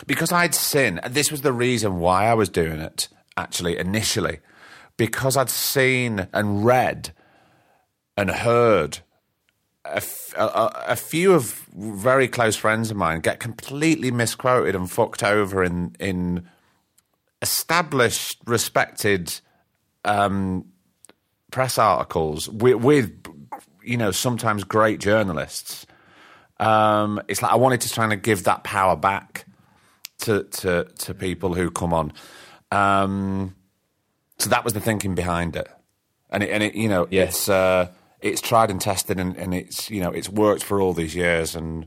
because I'd seen this was the reason why I was doing it actually initially because I'd seen and read and heard a few of very close friends of mine get completely misquoted and fucked over in in established, respected um, press articles with, with you know sometimes great journalists. Um, it's like I wanted to try and give that power back to to to people who come on. Um, so that was the thinking behind it, and it, and it you know Yeah. it's uh, it's tried and tested, and, and it's you know it's worked for all these years, and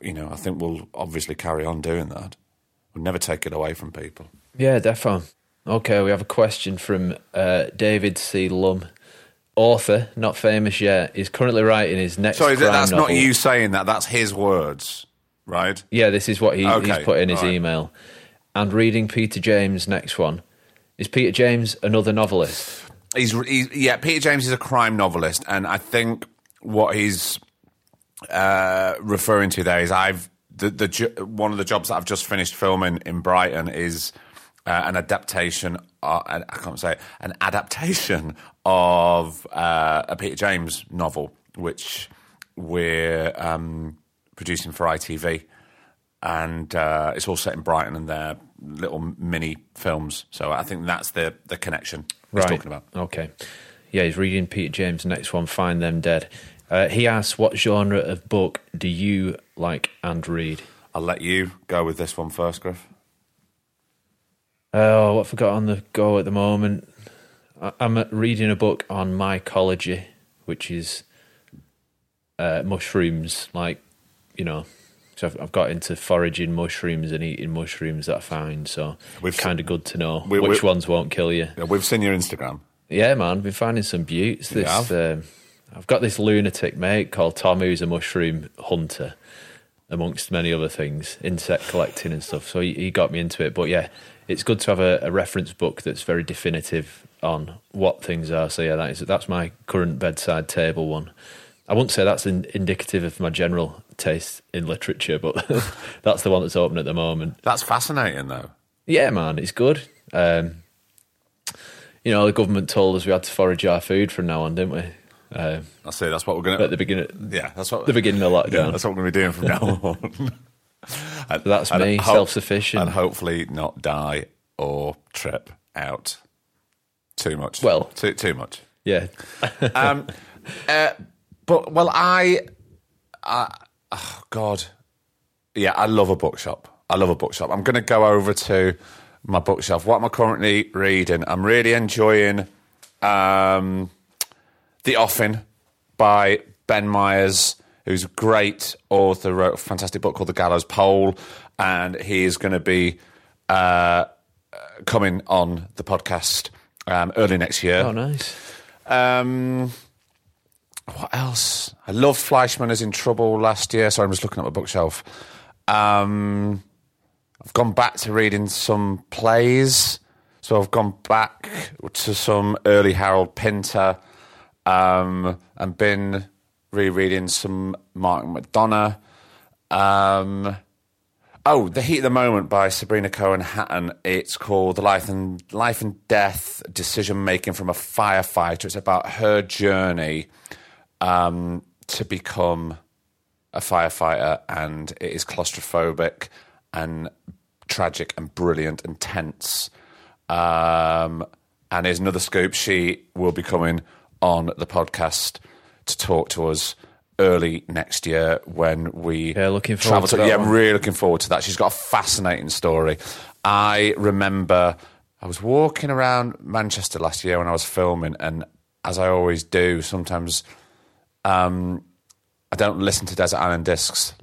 you know I think we'll obviously carry on doing that. We'll never take it away from people. Yeah, defo. Okay, we have a question from uh, David C. Lum. Author, not famous yet, is currently writing his next. Sorry, that's novel. not you saying that. That's his words, right? Yeah, this is what he, Okay, he's put in his right. email. And reading Peter James' next one. Is Peter James another novelist? He's, he's yeah. Peter James is a crime novelist, and I think what he's uh, referring to there is I've the, the one of the jobs that I've just finished filming in Brighton is uh, an adaptation. Uh, I can't say it, an adaptation of uh, a Peter James novel, which we're um, producing for ITV, and uh, it's all set in Brighton, and they're little mini films. So I think that's the the connection he's talking about. Okay. Yeah, he's reading Peter James' next one, Find Them Dead. Uh, he asks, What genre of book do you like and read? I'll let you go with this one first, Griff. Oh, what have I got on the go at the moment? I'm reading a book on mycology, which is uh, mushrooms. Like, you know, so I've, I've got into foraging mushrooms and eating mushrooms that I find. So We've- it's kind of good to know we- which we- ones won't kill you. Yeah, we've seen your Instagram. Yeah, man, been finding some beauts. You This, um, I've got this lunatic mate called Tom, who's a mushroom hunter, amongst many other things, insect collecting and stuff. So he, he got me into it. But yeah, it's good to have a, a reference book that's very definitive on what things are. So yeah, that is that's my current bedside table one. I wouldn't say that's in, indicative of my general taste in literature, but that's the one that's open at the moment. That's fascinating, though. Yeah, man, it's good. Um, you know, the government told us we had to forage our food from now on, didn't we? Uh, I see. That's what we're going to. at the beginning, Yeah, that's what the beginning of lockdown. Yeah, that's what we're going to be doing from now on. and, That's me, self-sufficient. and hopefully not die or trip out too much. Well- too too much. yeah, Um, uh, but well, I, I, oh God, yeah, I love a bookshop. I love a bookshop. I'm going to go over to my bookshelf. What am I currently reading? I'm really enjoying um, The Offing by Ben Myers, who's a great author, wrote a fantastic book called The Gallows Pole, and he is going to be uh, coming on the podcast um, early next year. oh nice. Um, what else? I loved Fleishman is in Trouble last year. Sorry, I'm just looking at my bookshelf. Um, I've gone back to reading some plays. So I've gone back to some early Harold Pinter um, and been rereading some Martin McDonagh. Um, Oh, The Heat of the Moment by Sabrina Cohen Hatton. It's called Life and Life and Death Decision Making from a Firefighter. It's about her journey um, to become a firefighter, and it is claustrophobic and tragic and brilliant and tense. Um, and here's another scoop. She will be coming on the podcast to talk to us early next year when we Yeah, looking forward travel to that yeah, one. I'm really looking forward to that. She's got a fascinating story. I remember I was walking around Manchester last year when I was filming, and as I always do, sometimes um, I don't listen to Desert Island Discs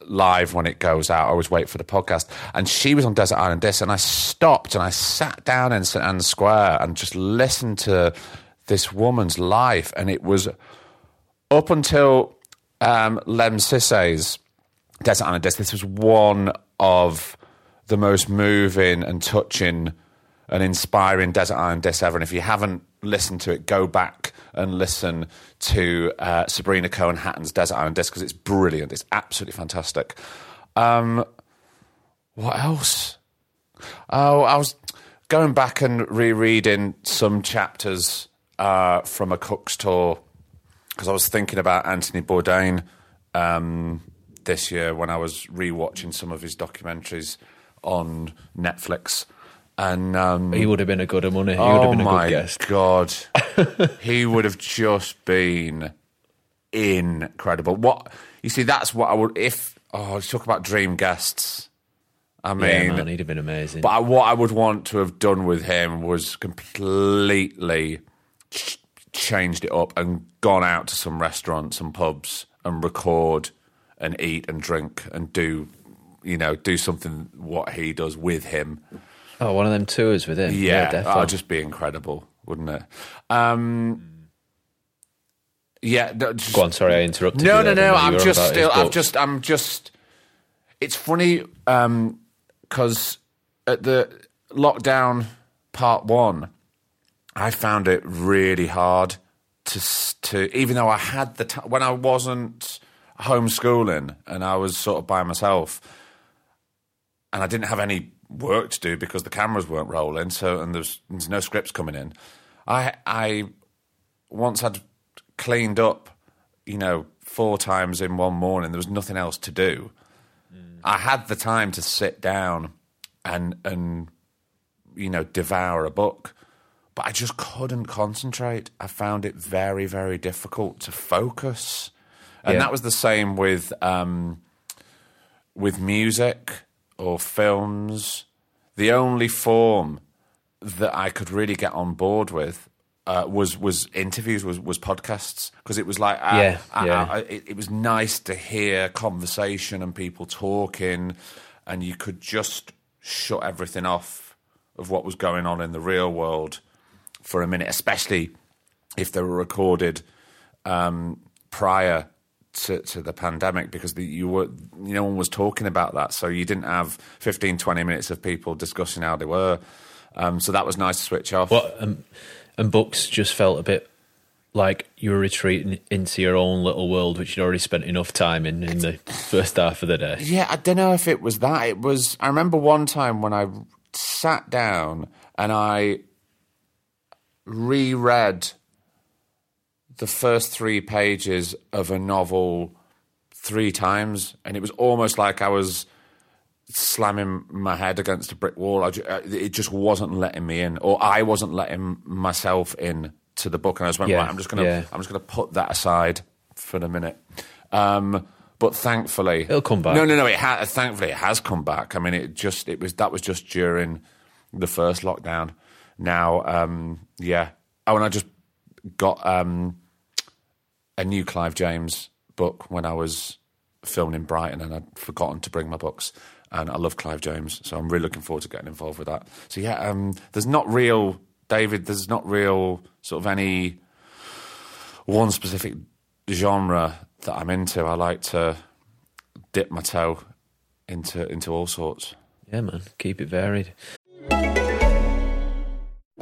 live when it goes out. I always wait for the podcast. And she was on Desert Island Discs, and I stopped and I sat down in St Anne's Square and just listened to this woman's life, and it was up until um, Lemn Sissay's Desert Island Disc, this was one of the most moving and touching and inspiring Desert Island Disc ever. And if you haven't listened to it, go back and listen to uh, Sabrina Cohen Hatton's Desert Island Disc because it's brilliant. It's absolutely fantastic. Um, what else? Oh, I was going back and rereading some chapters uh, from a Cook's tour because I was thinking about Anthony Bourdain um, this year when I was rewatching some of his documentaries on Netflix. And um, He would have been a good one. He would oh have been a my good guest. god, he would have just been incredible. What you see, that's what I would if. Oh, let's talk about dream guests. I mean, yeah, man, he'd have been amazing. but I, what I would want to have done with him was completely changed it up and gone out to some restaurants and pubs and record and eat and drink and do, you know, do something what he does with him. oh, one of them tours with him. Yeah, definitely. that'd just be incredible, wouldn't it? Um, yeah, just- Go on, sorry, I interrupted. no, you no, no. I'm just still. I'm just. I'm just. It's funny because at the lockdown part one, I found it really hard to to even though I had the time when I wasn't homeschooling and I was sort of by myself, and I didn't have any work to do because the cameras weren't rolling. So and there's, there's no scripts coming in. I I once I'd cleaned up, you know, four times in one morning, there was nothing else to do. Mm. I had the time to sit down and and you know devour a book, but I just couldn't concentrate. I found it very very difficult to focus, and Yeah. that was the same with um, with music or films. the only form that I could really get on board with uh, was was interviews, was was podcasts, because it was like uh, Yeah, yeah. I- it, it was nice to hear conversation and people talking, and you could just shut everything off of what was going on in the real world for a minute, especially if they were recorded um, prior to, to the pandemic because the, you were no one was talking about that so you didn't have 15 20 minutes of people discussing how they were um, so that was nice to switch off What um, and books just felt a bit like you were retreating into your own little world, which you'd already spent enough time in in the first half of the day. Yeah, I don't know if it was that. It was. I remember one time when I sat down and I reread the first three pages of a novel three times, and it was almost like I was slamming my head against a brick wall. I uh, it just wasn't letting me in, or I wasn't letting myself in to the book. And I just went, Yeah, right, I'm just gonna, yeah. I'm just gonna put that aside for a minute. Um, but thankfully, It'll come back. No, no, no. It ha- thankfully it has come back. I mean, it just it was that was just during the first lockdown. Now, um, yeah. Oh, and I just got um, a new Clive James book when I was filming in Brighton, and I'd forgotten to bring my books. And I love Clive James, so I'm really looking forward to getting involved with that. So yeah, um, there's not real David. There's not real sort of any one specific genre that I'm into. I like to dip my toe into into all sorts. Yeah, man, keep it varied.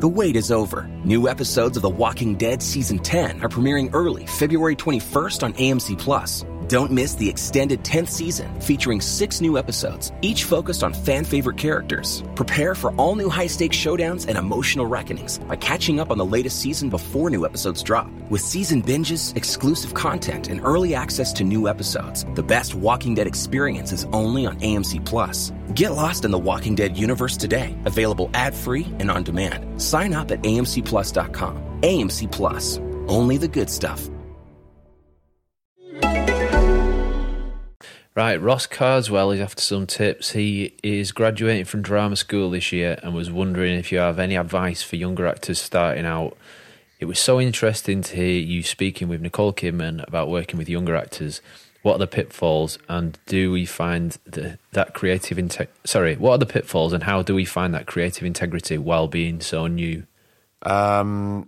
The wait is over. New episodes of The Walking Dead Season 10 are premiering early February 21st on AMC Plus. Don't miss the extended 10th season featuring six new episodes, each focused on fan favorite characters. Prepare for all new high stakes showdowns and emotional reckonings by catching up on the latest season before new episodes drop. With season binges, exclusive content, and early access to new episodes, the best Walking Dead experience is only on AMC Plus. Get lost in the Walking Dead universe today. Available ad free and on demand. Sign up at amcplus.com. AMC Plus. Only the good stuff. Right, Ross Carswell is after some tips. He is graduating from drama school this year and was wondering if you have any advice for younger actors starting out. It was so interesting to hear you speaking with Nicole Kidman about working with younger actors. What are the pitfalls, and do we find the, that creative inte- Sorry, what are the pitfalls, and how do we find that creative integrity while being so new? Um,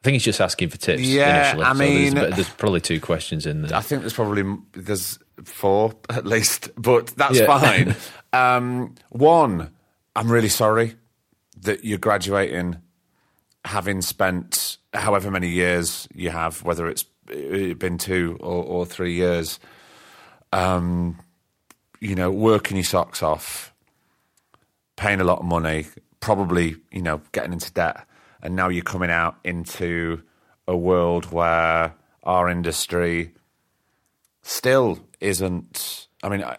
I think he's just asking for tips. Yeah, initially, I so there's- mean- there's, probably two questions in there. I think there's probably there's four at least, but that's Yeah. fine. um, one, I'm really sorry that you're graduating, having spent however many years you have, whether it's been two or, or three years, um, you know, working your socks off, paying a lot of money, probably, you know, getting into debt. And now you're coming out into a world where our industry still isn't. I mean, I,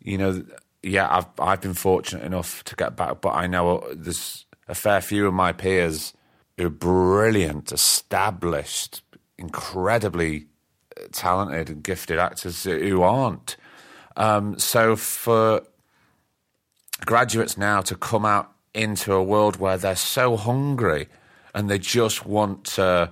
you know, yeah, I've I've been fortunate enough to get back, but I know there's a fair few of my peers who are brilliant, established, incredibly talented and gifted actors who aren't. Um, so for graduates now to come out into a world where they're so hungry and they just want to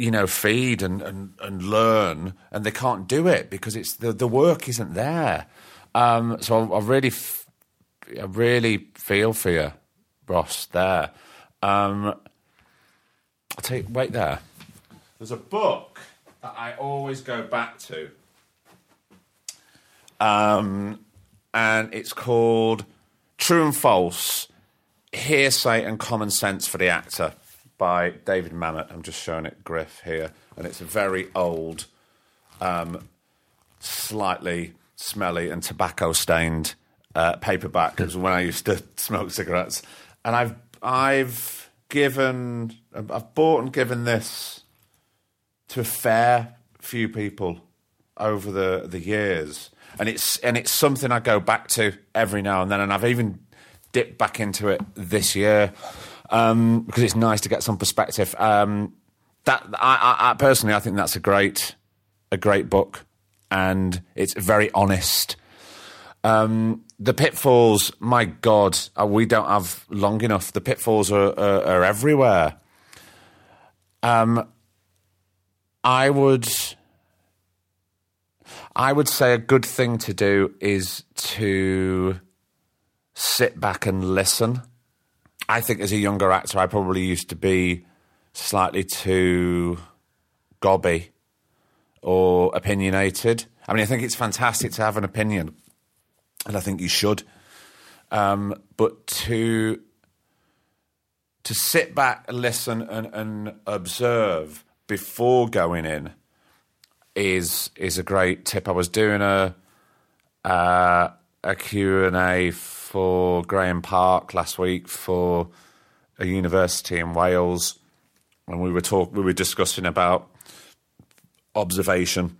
you know feed and, and, and learn and they can't do it because it's the, the work isn't there. Um, so I, I really I really feel for you Ross there. Um, I'll you wait there. There's a book that I always go back to. Um, and it's called True and False Heresy and Common Sense for the Actor by David Mamet. I'm just showing it, Griff, here. And it's a very old, um, slightly smelly and tobacco stained uh, paperback. Was when I used to smoke cigarettes. And I've, I've given, I've bought and given this to a fair few people over the, the years. And it's and it's something I go back to every now and then, and I've even dipped back into it this year um, because it's nice to get some perspective. Um, that I, I, I personally, I think that's a great a great book, and it's very honest. Um, the pitfalls, my God, uh, we don't have long enough. The pitfalls are, are, are everywhere. Um, I would, I would say a good thing to do is to sit back and listen. I think as a younger actor, I probably used to be slightly too gobby or opinionated. I mean, I think it's fantastic to have an opinion, and I think you should. Um, but to to sit back, listen, and, and observe before going in is is a great tip. I was doing a uh, a Q and A for Graham Park last week for a university in Wales, and we were talk we were discussing about observation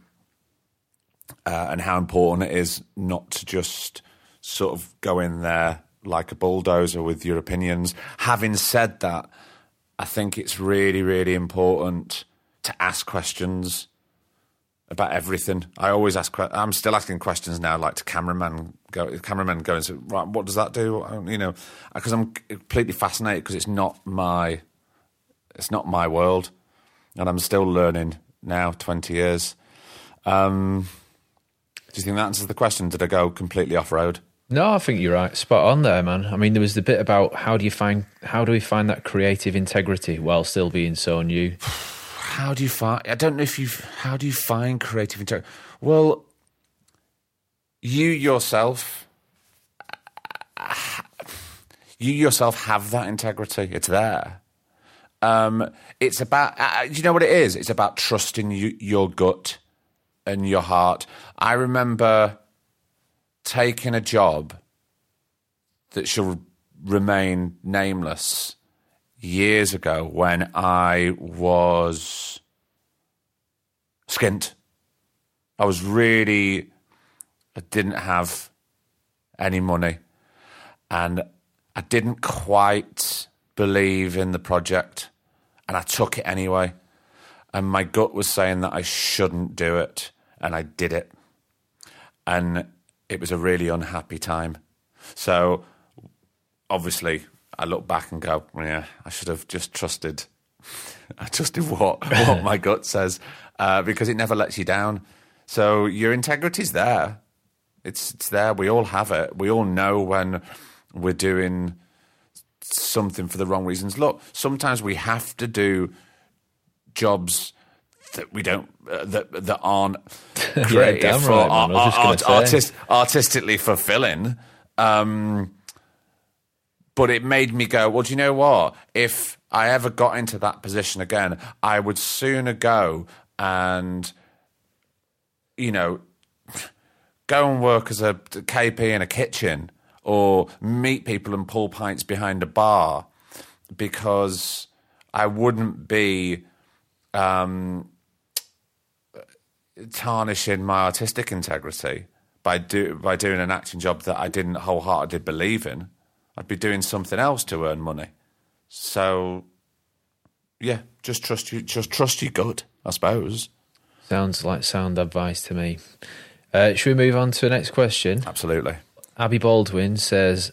uh, and how important it is not to just sort of go in there like a bulldozer with your opinions. Having said that, I think it's really, really important to ask questions about everything. I always ask. I'm still asking questions now, like to cameraman. Go, cameraman go and say, right, what does that do? You know, because I'm completely fascinated because it's not my, it's not my world, and I'm still learning now. Twenty years. Um, do you think that answers the question? Did I go completely off road? No, I think you're right. Spot on there, man. I mean, there was the bit about how do you find how do we find that creative integrity while still being so new. how do you find? I don't know if you. How do you find creative integrity? Well, you yourself, you yourself have that integrity. It's there. Um, it's about. Uh, you know what it is? It's about trusting you, your gut and your heart. I remember taking a job that shall remain nameless years ago when I was skint. I was really, I didn't have any money and I didn't quite believe in the project and I took it anyway. And my gut was saying that I shouldn't do it and I did it. And it was a really unhappy time. So obviously, I look back and go, yeah, I should have just trusted. I trusted what what my gut says uh, because it never lets you down. So your integrity's there. It's it's there. We all have it. We all know when we're doing something for the wrong reasons. Look, sometimes we have to do jobs that we don't uh, that that aren't creative yeah, for right, art, art, artist, artistically fulfilling. Um, but it made me go, well, do you know what? If I ever got into that position again, I would sooner go and, you know, go and work as a KP in a kitchen or meet people and pull pints behind a bar because I wouldn't be um, tarnishing my artistic integrity by do by doing an acting job that I didn't wholeheartedly believe in. I'd be doing something else to earn money. So, yeah, just trust you. Just trust your gut, I suppose. Sounds like sound advice to me. Uh, should we move on to the next question? Absolutely. Abby Baldwin says,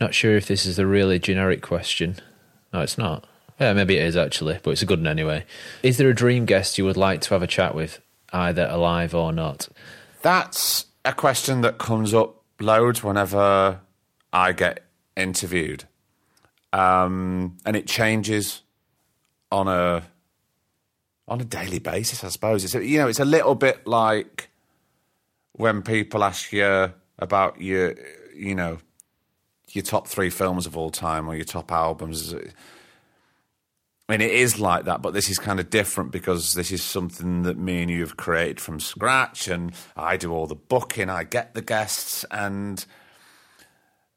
"Not sure if this is a really generic question. No, it's not. Yeah, maybe it is actually, but it's a good one anyway. Is there a dream guest you would like to have a chat with, either alive or not?" That's a question that comes up loads whenever I get interviewed, um, and it changes on a on a daily basis. I suppose it's a, you know it's a little bit like when people ask you about your you know your top three films of all time or your top albums. I mean, it is like that, but this is kind of different because this is something that me and you have created from scratch, and I do all the booking, I get the guests, and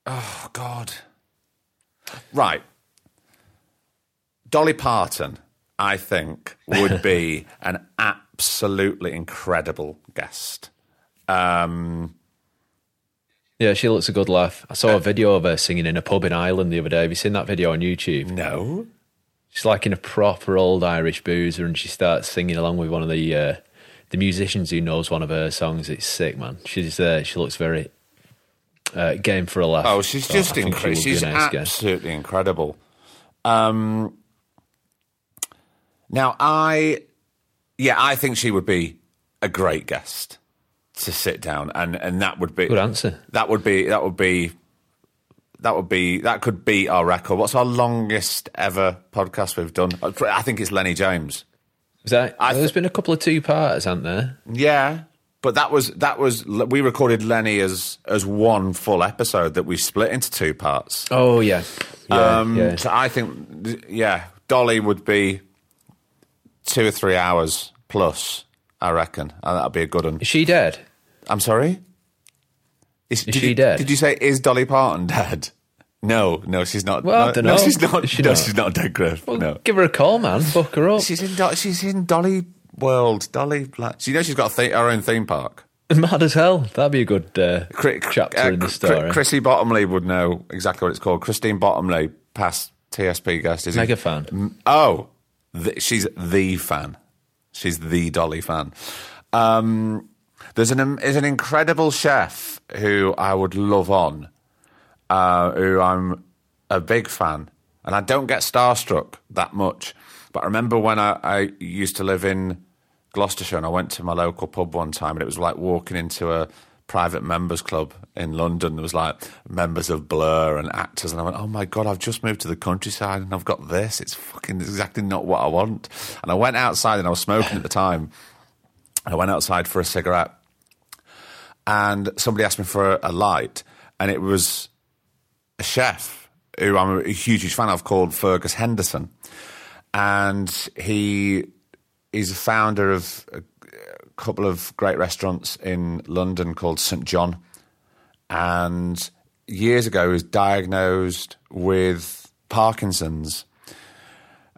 oh god, right. Dolly Parton, I think, would be an absolutely incredible guest. Um, Yeah, she looks a good laugh. I saw a video of her singing in a pub in Ireland the other day. Have you seen that video on YouTube? no, She's like in a proper old Irish boozer, and she starts singing along with one of the uh, the musicians who knows one of her songs. It's sick, man. She's uh, she looks very uh, game for a laugh. Oh, she's So just I think she incredible. She's nice guest. absolutely incredible. Um, now, I, yeah, I think she would be a great guest to sit down, and and that would be Good answer. That would be that would be that would be that could beat our record. What's our longest ever podcast we've done? I think it's Lennie James. Is that, I there's thi- been a couple of two parts, aren't there? Yeah, but that was that was we recorded Lenny as as one full episode that we split into two parts. Oh yeah, yeah, Um, yeah. So I think, yeah, Dolly would be two or three hours plus. I reckon and that'd be a good one. Is she dead? I'm sorry. Is, did she you, dead? Did you say is Dolly Parton dead? No, no, she's not. Well, I don't no, know. she's not. She no, not? she's not dead, Griff. Well, no, give her a call, man. Book her up. she's in. Do- she's in Dolly World. Dolly. Like, so you know she's got a th- her own theme park. Mad as hell. That'd be a good uh, Cri- chapter uh, in the Cri- story. Chrissy Bottomley would know exactly what it's called. Christine Bottomley, past TSP guest, is it? Mega fan. Oh, th- she's the fan. She's the Dolly fan. Um, there's an there's an incredible chef who I would love on, uh, who I'm a big fan, and I don't get starstruck that much. But I remember when I, I used to live in Gloucestershire, and I went to my local pub one time, and it was like walking into a private members club in London. There was like members of Blur and actors, and I went, "Oh my god, I've just moved to the countryside, and I've got this. It's fucking exactly not what I want." And I went outside, and I was smoking at the time. I went outside for a cigarette, and somebody asked me for a, light, and it was a chef who I'm a huge, huge fan of called Fergus Henderson, and he is a founder of couple of great restaurants in London called St John, and years ago he was diagnosed with Parkinson's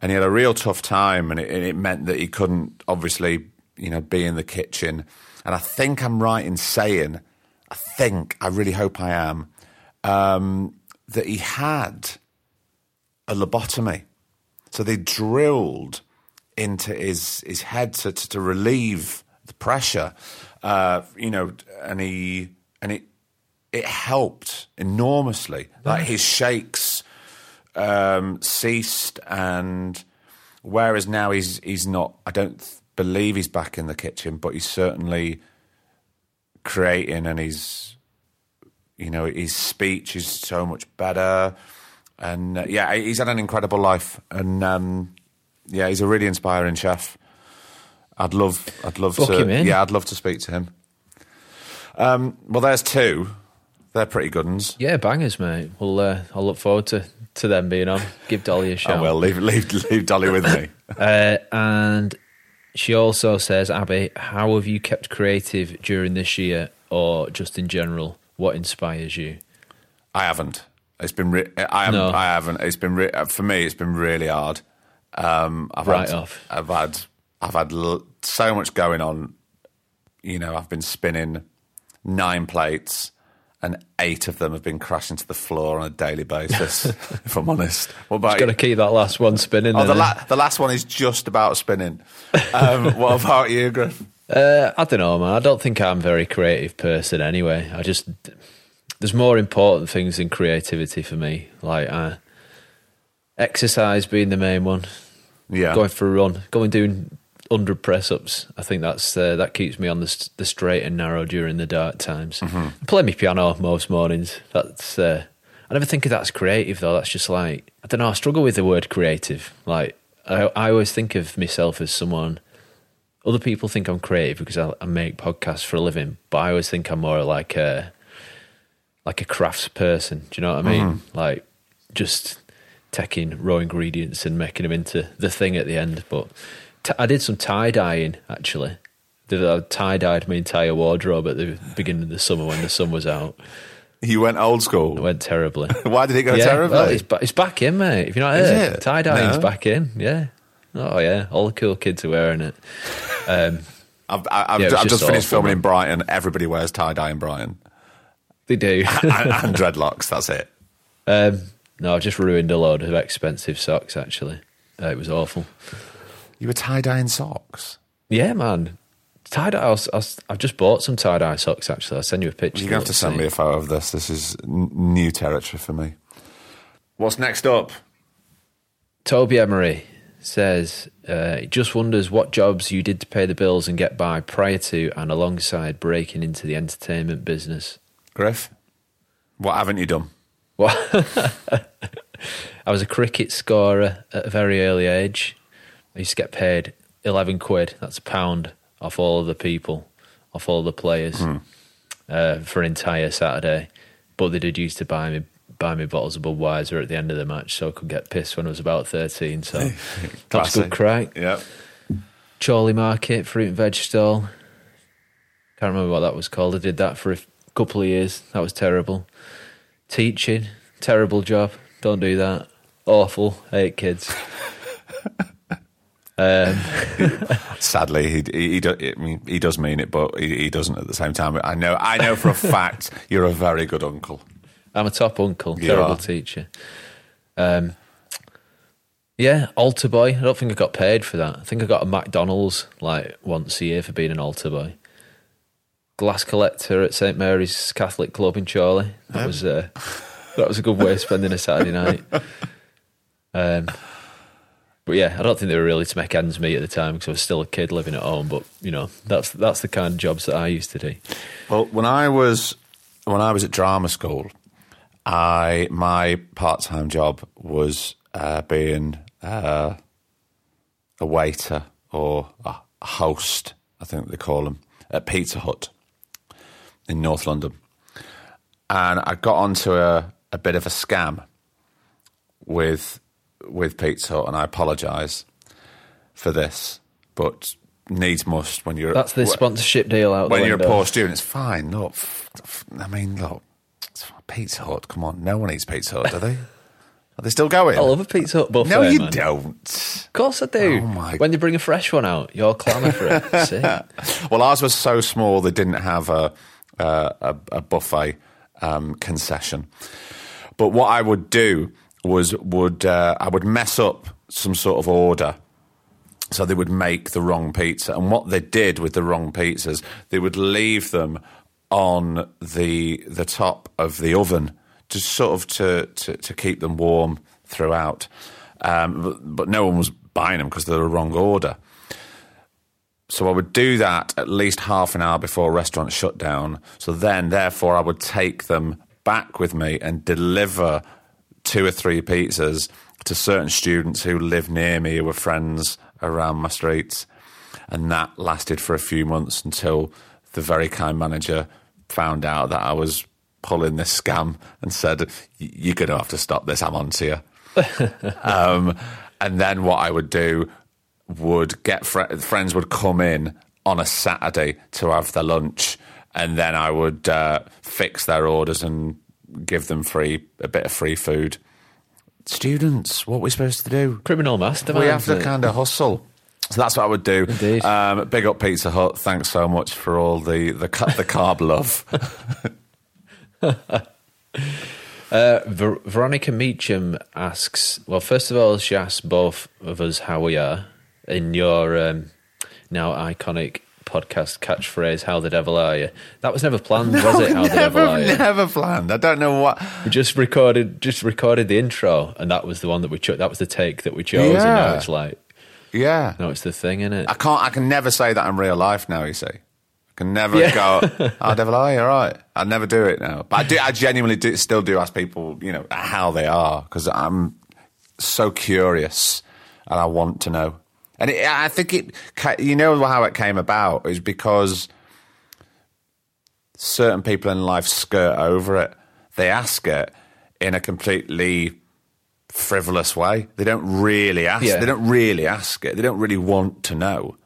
and he had a real tough time, and it, it meant that he couldn't obviously, you know, be in the kitchen. And I think I'm right in saying, I think, I really hope I am, um, that he had a lobotomy. So they drilled into his his head to, to, to relieve the pressure, uh, you know, and he and it it helped enormously. Like his shakes um, ceased, and whereas now he's he's not. I don't th- believe he's back in the kitchen, but he's certainly creating, and he's you know his speech is so much better, and uh, yeah, he's had an incredible life, and um, yeah, he's a really inspiring chef. I'd love, I'd love Book to, yeah, I'd love to speak to him. Um, well, there's two. They're pretty good ones. Yeah, bangers, mate. Well, uh, I'll look forward to, to them being on. Give Dolly a shout. Oh well, leave leave leave Dolly with me. Uh, and she also says, Abby, how have you kept creative during this year or just in general? What inspires you? I haven't. It's been. Re- I haven't. No. I haven't. It's been re- for me. It's been really hard. Um, I've Right had, off. I've had. I've had l- so much going on. You know, I've been spinning nine plates, and eight of them have been crashing to the floor on a daily basis. if I'm honest, what about Got to keep that last one spinning. Oh, the, eh? la- the last one is just about spinning. Um, what about you, Griff? Uh, I don't know, man. I don't think I'm a very creative person anyway. I just there's more important things than creativity for me. Like uh, exercise being the main one. Yeah, Going for a run, going doing hundred press ups. I think that's uh, that keeps me on the the straight and narrow during the dark times. Mm-hmm. I play my piano most mornings. That's uh, I never think of that as creative though. That's just like I don't know. I struggle with the word creative. Like I, I always think of myself as someone other people think I'm creative because I, I make podcasts for a living, but I always think I'm more like a like a crafts person. Do you know what I mean? Like just taking raw ingredients and making them into the thing at the end. But t- I did some tie dyeing actually. Did I tie dyed my entire wardrobe at the beginning of the summer when the sun was out. you went old school. It went terribly. Why did it go yeah, terribly? well, it's, ba- it's back in, mate. If you're not it? tie dyeing's No. back in. Yeah. Oh yeah, all the cool kids are wearing it. Um, I've, I've, Yeah, it I've just just finished filming in. Brighton. Everybody wears tie dye in Brighton they do. and, and dreadlocks. That's it. um, no, I've just ruined a load of expensive socks. Actually, uh, it was awful. You were tie dyeing socks. Yeah, man. Tie dye. I'll, I'll, I've just bought some tie dye socks. Actually, I'll send you a picture. You're going to have to send me a photo of this. This is n- new territory for me. What's next up? Toby Emery says uh, he just wonders what jobs you did to pay the bills and get by prior to and alongside breaking into the entertainment business. Griff, what haven't you done? Well, I was a cricket scorer at a very early age. I used to get paid 11 quid, that's a pound, off all of the people, off all the players uh, for an entire Saturday. But they did used to buy me buy me bottles of Budweiser at the end of the match so I could get pissed when I was about 13. So that's good crack. Yep. Chorley Market, fruit and veg stall. Can't remember what that was called. I did that for a couple of years. That was terrible. Teaching, terrible job. Don't do that. Awful. Hate kids. um, Sadly, he he, he, do, I mean, he does mean it, but he, he doesn't at the same time. I know I know for a fact you're a very good uncle. I'm a top uncle. You terrible are. teacher. Um, yeah, altar boy. I don't think I got paid for that. I think I got a McDonald's like once a year for being an altar boy. Glass collector at St Mary's Catholic Club in Chorley. That was uh, that was a good way of spending a Saturday night. Um, but yeah, I don't think they were really to make ends meet at the time because I was still a kid living at home. But you know, that's that's the kind of jobs that I used to do. Well, when I was when I was at drama school, I my part time job was uh, being uh, a waiter or a host, I think they call them, at Pizza Hut in North London, and I got onto a, a bit of a scam with with Pizza Hut, and I apologise for this, but needs must when you're That's the sponsorship deal out there. when you're a poor student, it's fine. Look, f- f- I mean, look, it's Pizza Hut. Come on, no one eats Pizza Hut, do they? Are they still going? I love a Pizza Hut buffet. no, you man. don't. Of course I do. Oh my- When they bring a fresh one out, you're clamour for it. See? Well, ours was so small they didn't have a a, a, a buffet um, concession. But what I would do was would uh, I would mess up some sort of order. So they would make the wrong pizza, and what they did with the wrong pizzas, they would leave them on the the top of the oven, just sort of to to, to keep them warm throughout. Um, but, but no one was buying them because they're the wrong order. So I would do that at least half an hour before restaurants shut down. So then, therefore, I would take them back with me and deliver two or three pizzas to certain students who live near me, who were friends around my streets. And that lasted for a few months until the very kind manager found out that I was pulling this scam and said, You're going to have to stop this. I'm on to you. um, and then what I would do would get fr- friends would come in on a Saturday to have their lunch, and then I would uh, fix their orders and give them free a bit of free food. Students, what are we supposed to do? Criminal mastermind. we have to kind of hustle. So that's what I would do. Indeed. Um, big up Pizza Hut. Thanks so much for all the the, the carb love. Uh, Ver- Veronica Meacham asks, well, first of all, she asks both of us how we are in your um, now iconic podcast catchphrase, How the Devil Are You? That was never planned, was it? How the never, Devil Are You? never planned. I don't know what. We just recorded just recorded the intro, and that was the one that we chose. That was the take that we chose, and now Yeah. it's like, Yeah, no, it's the thing, isn't it? I can't. I can never say that in real life now. You see, I can never Yeah. go. How oh, devil, are you all right? I never do it now. But I do. I genuinely do, still do ask people, you know, how they are because I'm so curious and I want to know. And it, I think it, you know how it came about is because certain people in life skirt over it. They ask it in a completely frivolous way. They don't really ask. Yeah. They don't really ask it. They don't really want to know.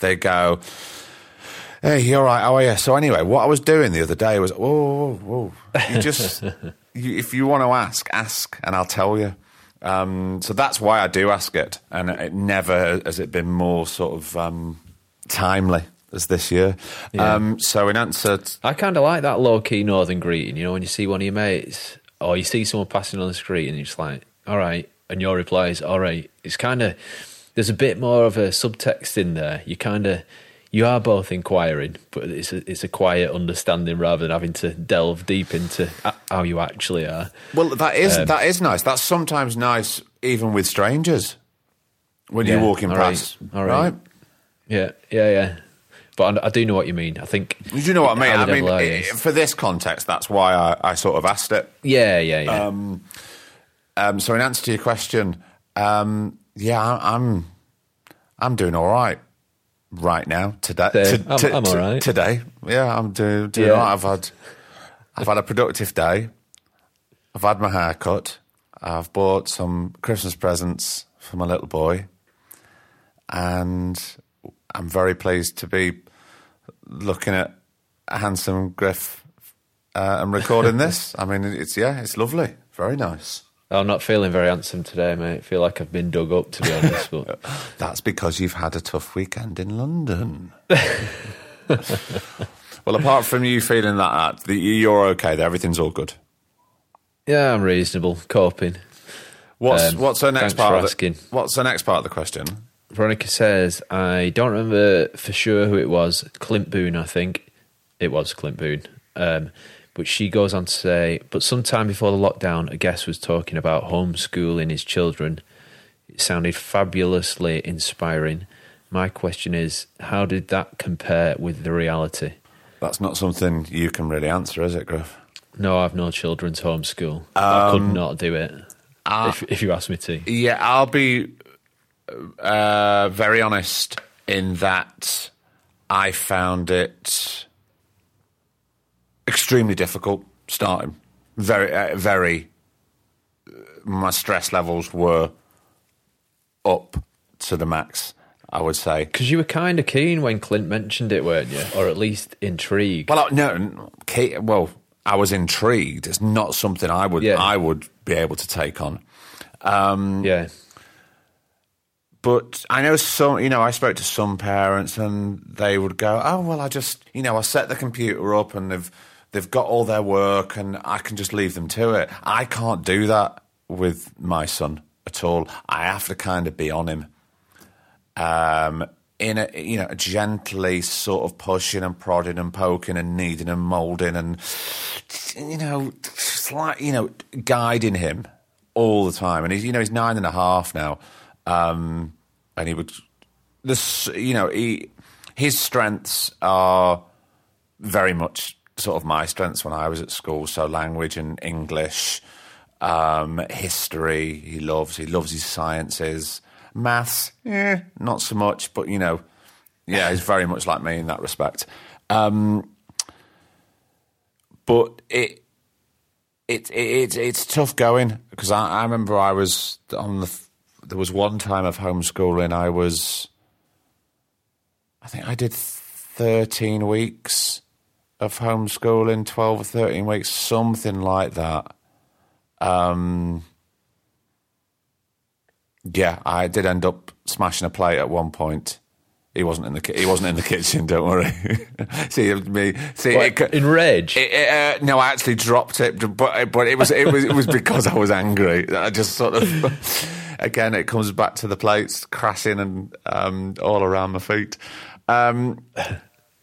They go, "Hey, you all right? How are you?" So anyway, what I was doing the other day was, "Whoa, whoa, whoa!" You just, you, if you want to ask, ask, and I'll tell you. Um, so that's why I do ask it, and it never has it been more sort of um, timely as this year. Yeah. Um, so in answer, t- I kind of like that low key northern greeting. You know, when you see one of your mates or you see someone passing on the street and you're just like, all right. And your reply is, all right. It's kind of, there's a bit more of a subtext in there. You kind of, you are both inquiring, but it's a, it's a quiet understanding rather than having to delve deep into how you actually are. Well, that is Um, that is nice. That's sometimes nice, even with strangers. When you're Yeah, walking all right, past, all right. right? Yeah, yeah, yeah. But I, I do know what you mean. I think. Do you know what I mean? I mean, devil are i- you? for this context, that's why I, I sort of asked it. Yeah, yeah, yeah. Um, so, in answer to your question, um, yeah, I, I'm I'm doing all right right now today. Same. I'm- I'm all right. today. Yeah, I'm doing doing Yeah. all right. I've had I've had a productive day. I've had my hair cut. I've bought some Christmas presents for my little boy, and I'm very pleased to be looking at a handsome Griff uh, and recording this. I mean, it's yeah, it's lovely, very nice. I'm not feeling very handsome today, mate. I feel like I've been dug up, to be honest. But That's because you've had a tough weekend in London. well, apart from you feeling that, uh, you're okay. There, everything's all good. yeah, I'm reasonable, coping. What's Um, what's the next part? for Of the, asking. what's the next part of the question? Veronica says, I don't remember for sure who it was. Clint Boon, I think. It was Clint Boon. Um, but she goes on to say, but sometime before the lockdown, a guest was talking about homeschooling his children. It sounded fabulously inspiring. My question is, how did that compare with the reality? That's not something you can really answer, is it, Griff? No, I've no children to homeschool. I could not do it. if, if you ask me to. Yeah, I'll be uh, very honest in that I found it extremely difficult starting. Very, uh, very. My stress levels were up to the max. I would say. Because you were kind of keen when Clint mentioned it, weren't you? Or at least intrigued. Well, I- no, Kate, well, I was intrigued. It's not something I would Yeah. I would be able to take on. yeah. But I know some, you know, I spoke to some parents and they would go, "Oh, well, I just, you know, I set the computer up and they've they've got all their work and I can just leave them to it." I can't do that with my son at all. I have to kind of be on him. Um in a you know gently sort of pushing and prodding and poking and kneading and molding and you know slight you know guiding him all the time and he's you know he's nine and a half now um, and he would this you know he his strengths are very much sort of my strengths when I was at school so language and English um, history he loves he loves his sciences maths eh, not so much but you know yeah he's very much like me in that respect um, but it it, it, it's tough going because I, I remember I was on the. There was one time of homeschooling. I was. I think I did thirteen weeks of homeschooling, twelve or thirteen weeks, something like that. Um. Yeah, I did end up smashing a plate at one point. He wasn't in the ki- he wasn't in the kitchen. Don't worry. see me. See What, it in rage? it, it, uh, no, I actually dropped it, but but it was it was it was because I was angry. I just sort of again, it comes back to the plates crashing and um, all around my feet. Um,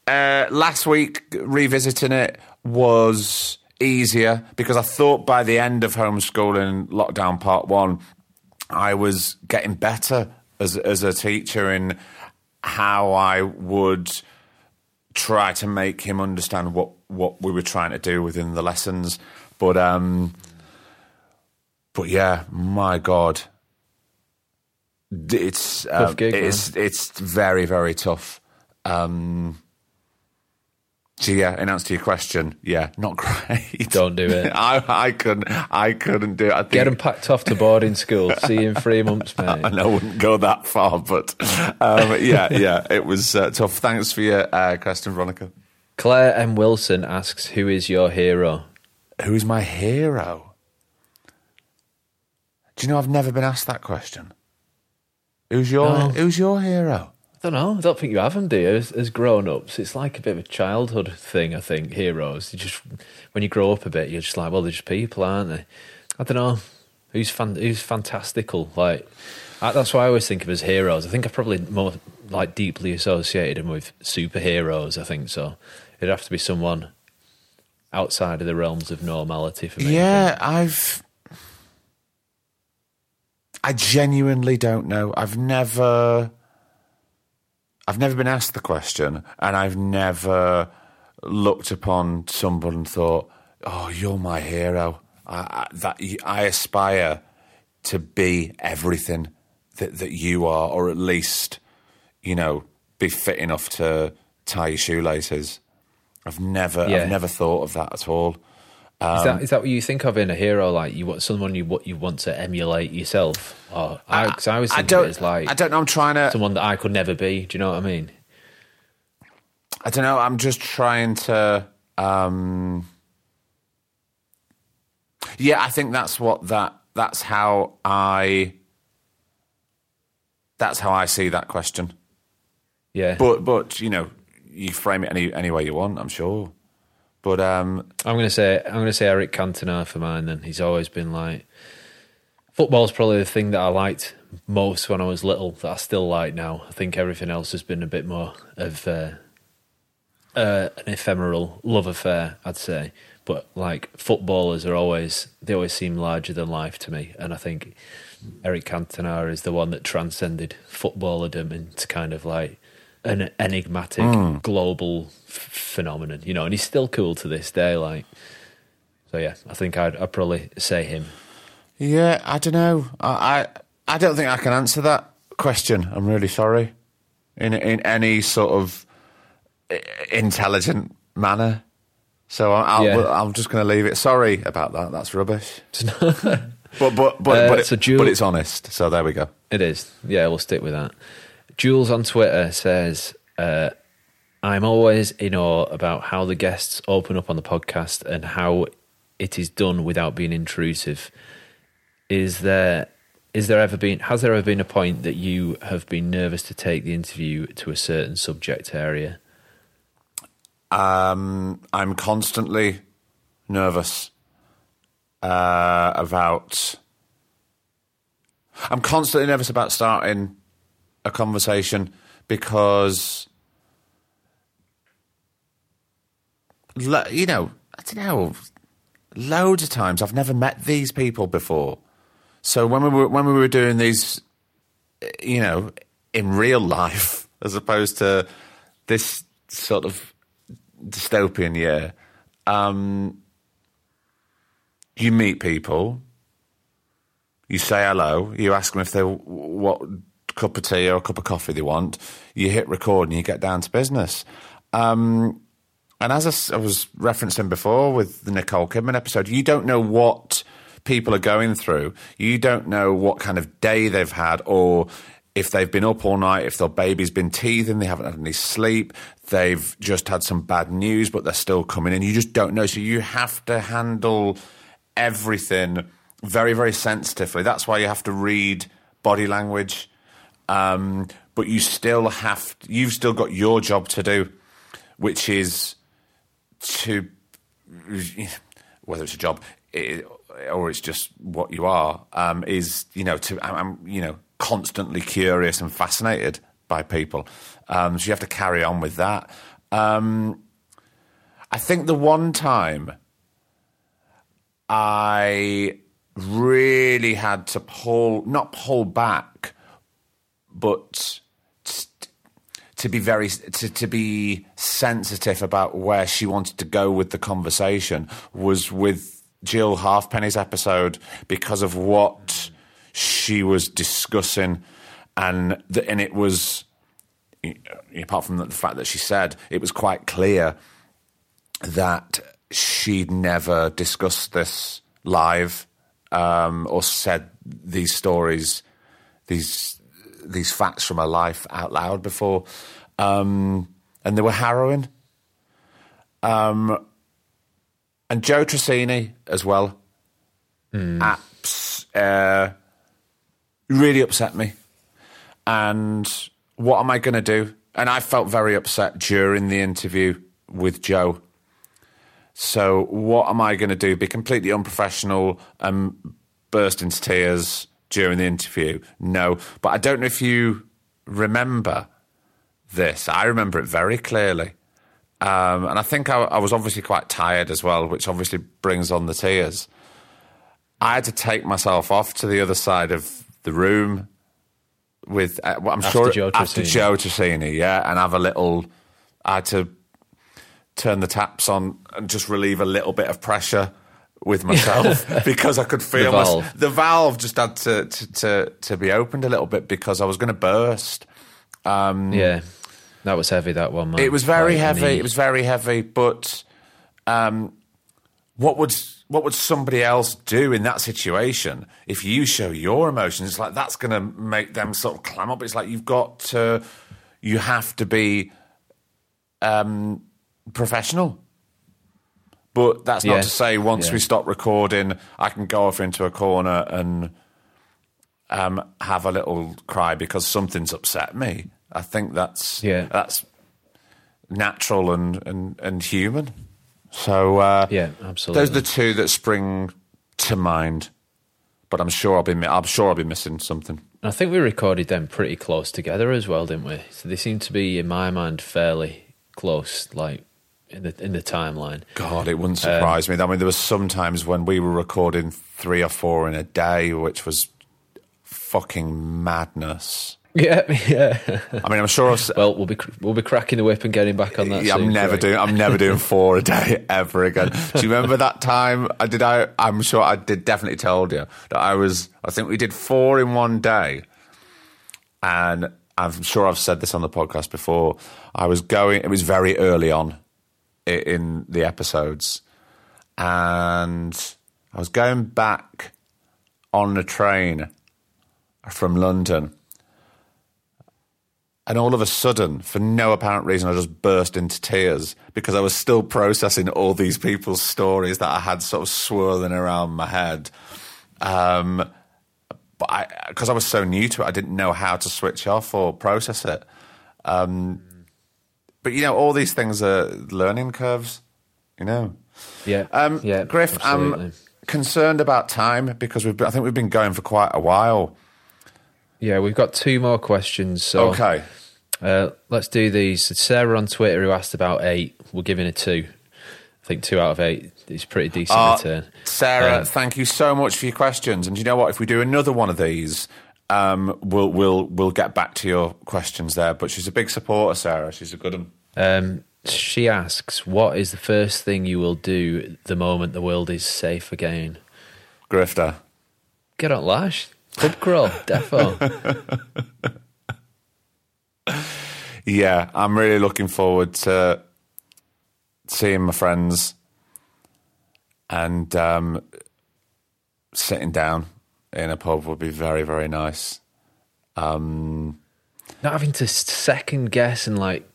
uh, last week, revisiting it was easier because I thought by the end of homeschooling lockdown part one, I was getting better as as a teacher in how I would try to make him understand what what we were trying to do within the lessons. But um, but yeah, my God, it's um, Tough gig, it's it's very very tough. Um, so yeah, in answer to your question, yeah, not great. Don't do it. I I couldn't I couldn't do it. I think, Get them packed off to boarding school. See you in three months, mate. and I wouldn't go that far, but um, yeah, yeah, it was uh, tough. Thanks for your uh, question, Veronica. Claire M. Wilson asks, Who is your hero? Who's my hero? Do you know I've never been asked that question? Who's your No. Who's your hero? I don't know. I don't think you have them, do you? As, as grown ups, it's like a bit of a childhood thing. I think heroes. You just when you grow up a bit, you're just like, well, they're just people, aren't they? I don't know. Who's fan, Who's fantastical? Like I, that's why I always think of as heroes. I think I've probably more like deeply associated him with superheroes. I think so. It'd have to be someone outside of the realms of normality for me. Yeah, I've. I genuinely don't know. I've never. I've never been asked the question, and I've never looked upon someone and thought, "Oh, you're my hero." I, I, that I aspire to be everything that that you are, or at least, you know, be fit enough to tie your shoelaces. I've never, Yeah. I've never thought of that at all. Is that is that what you think of in a hero? Like you want someone you what you want to emulate yourself? Or I, 'cause I was I thinking don't. of it as like I don't know. I'm trying to. someone that I could never be. Do you know what I mean? I don't know. I'm just trying to. Um, yeah, I think that's what that. That's how I. That's how I see that question. Yeah. But but you know, you frame it any any way you want. I'm sure. But um, I'm gonna say I'm gonna say Eric Cantona for mine. Then he's always been like football's probably the thing that I liked most when I was little that I still like now. I think everything else has been a bit more of uh, uh, an ephemeral love affair, I'd say. But like footballers are always they always seem larger than life to me, and I think Eric Cantona is the one that transcended footballerdom into kind of like an enigmatic global f- phenomenon, you know. And he's still cool to this day, like. So yeah, I think I'd, I'd probably say him. yeah, I don't know. I, I I don't think I can answer that question. I'm really sorry. In in any sort of intelligent manner. So I'll, Yeah. I'll, I'm just going to leave it. Sorry about that. That's rubbish. But but but Uh, but, it, but it's honest. So there we go. It is. Yeah, we'll stick with that. Jules on Twitter says, uh, I'm always in awe about how the guests open up on the podcast and how it is done without being intrusive. Is there is there ever been has there ever been a point that you have been nervous to take the interview to a certain subject area? Um, I'm constantly nervous uh, about. I'm constantly nervous about starting a conversation because, you know, I don't know. Loads of times I've never met these people before. So when we were when we were doing these, you know, in real life, as opposed to this sort of dystopian year, um, you meet people, you say hello, you ask them if they what cup of tea or a cup of coffee they want, you hit record and you get down to business. Um, and as I was referencing before with the Nicole Kidman episode, you don't know what people are going through. You don't know what kind of day they've had or if they've been up all night, if their baby's been teething, they haven't had any sleep, they've just had some bad news, but they're still coming in. You just don't know. So you have to handle everything very, very sensitively. That's why you have to read body language. Um, but you still have, you've still got your job to do, which is to whether it's a job i or it's just what you are um, is you know to I'm, I'm you know constantly curious and fascinated by people. Um, so you have to carry on with that. Um, I think the one time I really had to pull not pull back but to be very to, to be sensitive about where she wanted to go with the conversation was with Jill Halfpenny's episode because of what she was discussing and the, and it was apart from the fact that she said it was quite clear that she'd never discussed this live um, or said these stories these these facts from her life out loud before, um, and they were harrowing. Um, and Joe Tracini as well. Apps uh, really upset me. And what am I going to do? And I felt very upset during the interview with Joe. So what am I going to do? Be completely unprofessional and burst into tears during the interview? No. But I don't know if you remember this. I remember it very clearly. Um, and I think I, I was obviously quite tired as well, which obviously brings on the tears. I had to take myself off to the other side of the room with, uh, well, I'm After sure, Joe after. Joe Tracini, yeah, and have a little, I had to turn the taps on and just relieve a little bit of pressure with myself because I could feel my- valve. the valve just had to, to, to, to be opened a little bit because I was going to burst. Yeah, that was heavy. That one, man. It was very Like, heavy. It was very heavy. But um, what would what would somebody else do in that situation if you show your emotions? It's like that's going to make them sort of clam up. It's like you've got to, you have to be um, professional. But that's not Yeah. to say once Yeah. we stop recording, I can go off into a corner and um, have a little cry because something's upset me. I think that's Yeah. that's natural and, and, and human. So uh, Yeah, absolutely. those are the two that spring to mind. But I'm sure I'll be I'm sure I'll be missing something. I think we recorded them pretty close together as well, didn't we? So they seem to be, in my mind, fairly close, like in the in the timeline. God, it Um, wouldn't surprise me. I mean, there was some times when we were recording three or four in a day, which was fucking madness. Yeah, yeah. I mean, I'm sure. I've, well, we'll be we'll be cracking the whip and getting back on that. Yeah, I'm never Craig. doing. I'm never doing four a day ever again. Do you remember that time? I did. I. I'm sure I did. Definitely told you that I was. I think we did four in one day, and I'm sure I've said this on the podcast before. I was going. It was very early on in the episodes, and I was going back on the train from London. And all of a sudden, for no apparent reason, I just burst into tears because I was still processing all these people's stories that I had sort of swirling around my head. Um, but I, because I was so new to it, I didn't know how to switch off or process it. Um, but you know, all these things are learning curves. You know. Yeah, Um, yeah, Griff, absolutely. I'm concerned about time because we've been, I think we've been going for quite a while. yeah, we've got two more questions. So Okay. Uh, let's do these. Sarah on Twitter who asked about eight. We're giving a two. I think two out of eight is pretty decent Uh, return. Sarah, Uh, thank you so much for your questions. And you know what? If we do another one of these, um, we'll we'll we'll get back to your questions there. But she's a big supporter, Sarah. She's a good one. Um, she asks, "What is the first thing you will do the moment the world is safe again?" Grifter. Get on Lash. Pub crawl, defo. Yeah, I'm really looking forward to seeing my friends and um, sitting down in a pub would be very very nice. Not having to second guess and like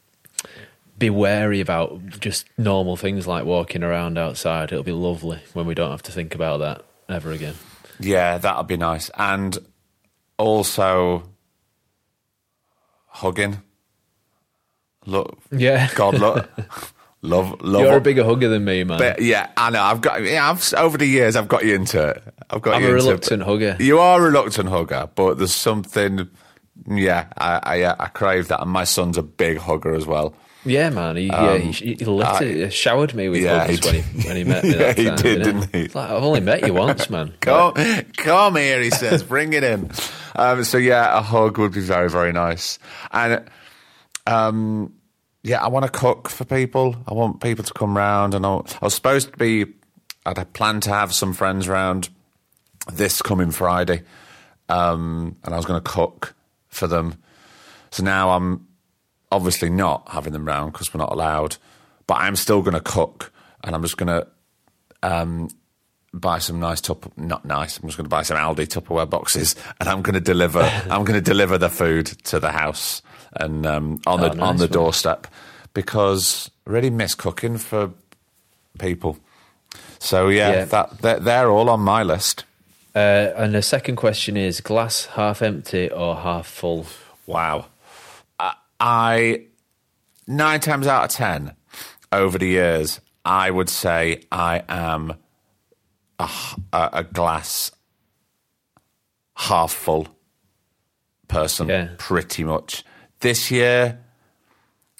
be wary about just normal things like walking around outside. It'll be lovely when we don't have to think about that ever again. Yeah, that'll be nice. And also hugging. Look, Yeah. God, look, love, love. You're a bigger hugger than me, man. But yeah, I know. I've got. Yeah, I've over the years, I've got you into it. I've got I'm you a into reluctant hugger. You are a reluctant hugger, but there's something. Yeah, I, I, I crave that, and my son's a big hugger as well. Yeah, man. He, yeah, he, he lit I- showered me with Um, Yeah, hugs when he when he met me. Yeah, he time, did, didn't he? Like, I've only met you once, man. Come, come here, he says. Bring it in. Um, so yeah, a hug would be very, very nice. And um, yeah, I want to cook for people. I want people to come round. And I, I was supposed to be. I'd had planned to have some friends round this coming Friday, um, and I was going to cook for them. So now I'm obviously not having them round because we're not allowed. But I'm still going to cook, and I'm just going to buy some nice tup not nice. I'm just going to buy some Aldi Tupperware boxes, and I'm going to deliver. I'm going to deliver the food to the house and um, on the Oh, nice on the doorstep because I really miss cooking for people. So yeah, Yeah. that they're, they're all on my list. Uh, and the second question is: glass half empty or half full? Wow. I, nine times out of ten over the years, I would say I am a glass half full person, Yeah. pretty much. This year,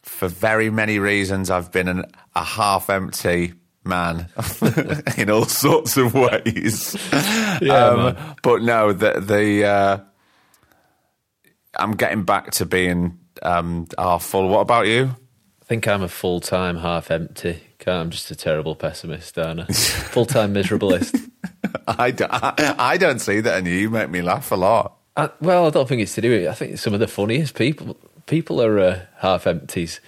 for very many reasons, I've been an, a half empty man in all sorts of ways. Yeah, Um, but no, the the uh, I'm getting back to being um, half full. What about you? I think I'm a full time half empty. I'm just a terrible pessimist, aren't I? Full time miserabilist. I, don't see that, and you make me laugh a lot. I, well, I don't think it's to do with it. I think some of the funniest people people are uh, half empties.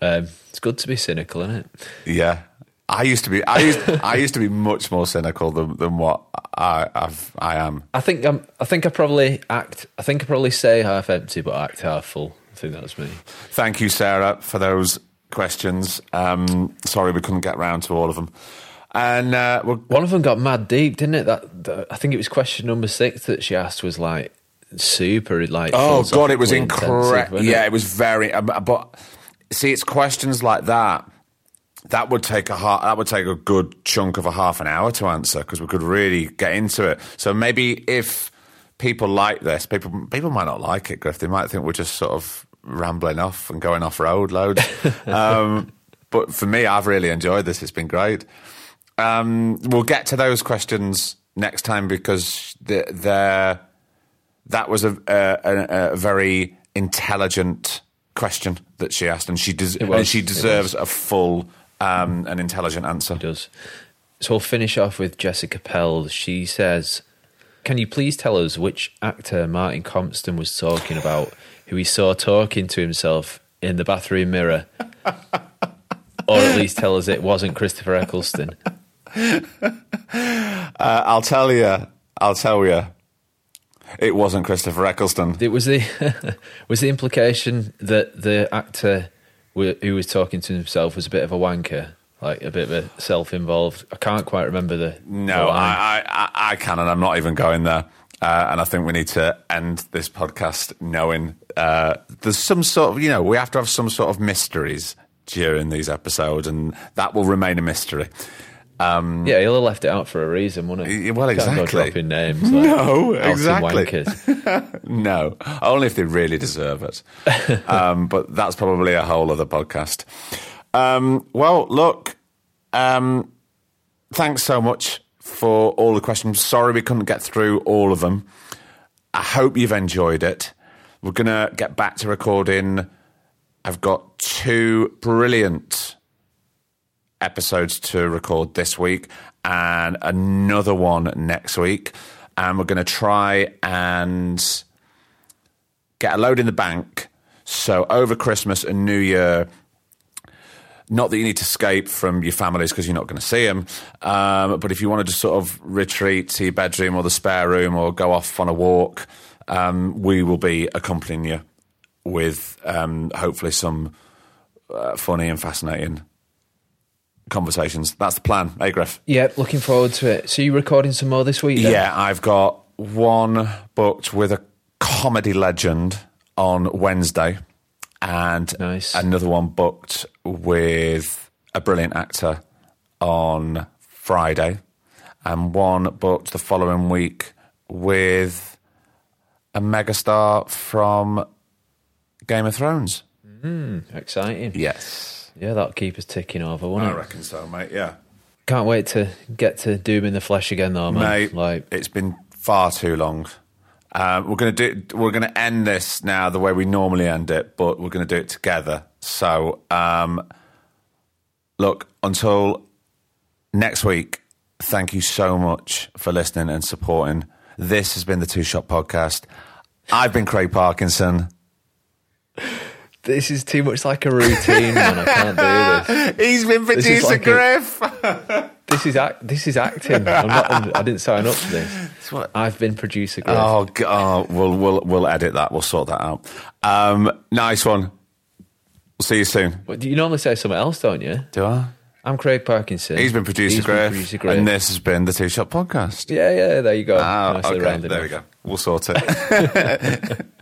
Um, it's good to be cynical, isn't it? Yeah. I used to be. I used. I used to be much more cynical than, than what I I've, I am. I think I'm. I think I probably act. I think I probably say half empty, but act half full. I think that's me. Thank you, Sarah, for those questions. Um, sorry we couldn't get round to all of them. And uh, One of them got mad deep, didn't it? That, that I think it was question number six that she asked was like super, like oh god, it was incredible. Yeah, it? it was very. Um, but see, it's questions like that. That would take a ha- that would take a good chunk of a half an hour to answer because we could really get into it. So maybe if people like this, people people might not like it, Griff. They might think we're just sort of rambling off and going off road loads. um, but for me, I've really enjoyed this. It's been great. Um, we'll get to those questions next time because they're, they're that was a, a, a very intelligent question that she asked, and she des- and she deserves a full um, and intelligent answer. does. So we'll finish off with Jessica Pell. She says, "Can you please tell us which actor Martin Compston was talking about, who he saw talking to himself in the bathroom mirror, or at least tell us it wasn't Christopher Eccleston?" Uh, I'll tell you. I'll tell you. It wasn't Christopher Eccleston. It was the was the implication that the actor wh- who was talking to himself was a bit of a wanker, like a bit of a self-involved. I can't quite remember the No, the. I, I, I- can, and I'm not even going there. Uh, and I think we need to end this podcast knowing uh, there's some sort of, you know, we have to have some sort of mysteries during these episodes, and that will remain a mystery. Um, Yeah, he'll have left it out for a reason, wouldn't he? Well, Can't go exactly. dropping names. Like No, exactly. No, only if they really deserve it. um, but that's probably a whole other podcast. Um, well, look, um, thanks so much for all the questions. Sorry we couldn't get through all of them. I hope you've enjoyed it. We're going to get back to recording. I've got two brilliant episodes to record this week and another one next week. And we're going to try and get a load in the bank. So over Christmas and New Year, not that you need to escape from your families because you're not going to see them, um, but if you want to just sort of retreat to your bedroom or the spare room or go off on a walk, um, we will be accompanying you with um, hopefully some uh, funny and fascinating conversations. That's the plan, hey Griff? yeah, looking forward to it. So you recording some more this week? then? Yeah, I've got one booked with a comedy legend on Wednesday, and Nice. another one booked with a brilliant actor on Friday, and one booked the following week with a megastar from Game of Thrones. Hmm, exciting. Yes, Yeah, that'll keep us ticking over, won't I it? reckon so, mate. Yeah. Can't wait to get to Doom in the flesh again, though, man. mate. Like, it's been far too long. Um, we're gonna do. We're gonna end this now the way we normally end it, but we're gonna do it together. So, um, look until next week. Thank you so much for listening and supporting. This has been the Two Shot Podcast. I've been Craig Parkinson. this is too much like a routine, man. I can't do this. He's been This producer like a- Griff. This is act. This is acting. I'm not, I'm, I didn't sign up for this. what- I've been producer. Griff. Oh, g- oh, we'll we'll we'll edit that. We'll sort that out. Um, nice one. We'll see you soon. But you normally say something else, don't you? Do I? I'm Craig Parkinson. He's been producer He's been Griff, producer Griff. and this has been the Two Shot Podcast. Yeah, yeah. There you go. Ah, okay, there we go. We'll sort it.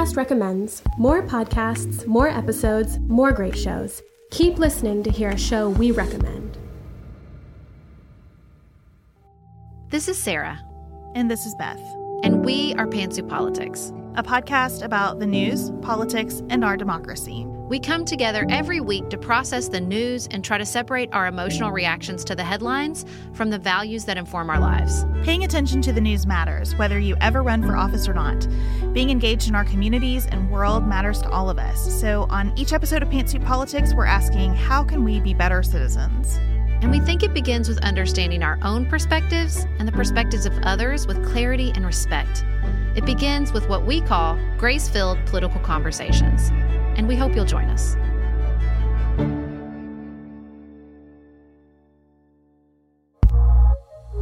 ACAST recommends more podcasts, more episodes, more great shows. Keep listening to hear a show we recommend. This is Sarah. And this is Beth. And we are Pantsuit Politics, a podcast about the news, politics, and our democracy. We come together every week to process the news and try to separate our emotional reactions to the headlines from the values that inform our lives. Paying attention to the news matters, whether you ever run for office or not. Being engaged in our communities and world matters to all of us. So, on each episode of Pantsuit Politics, we're asking how can we be better citizens? And we think it begins with understanding our own perspectives and the perspectives of others with clarity and respect. It begins with what we call grace filled political conversations and we hope you'll join us.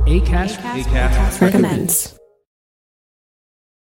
ACAST, ACAST, ACAST recommends.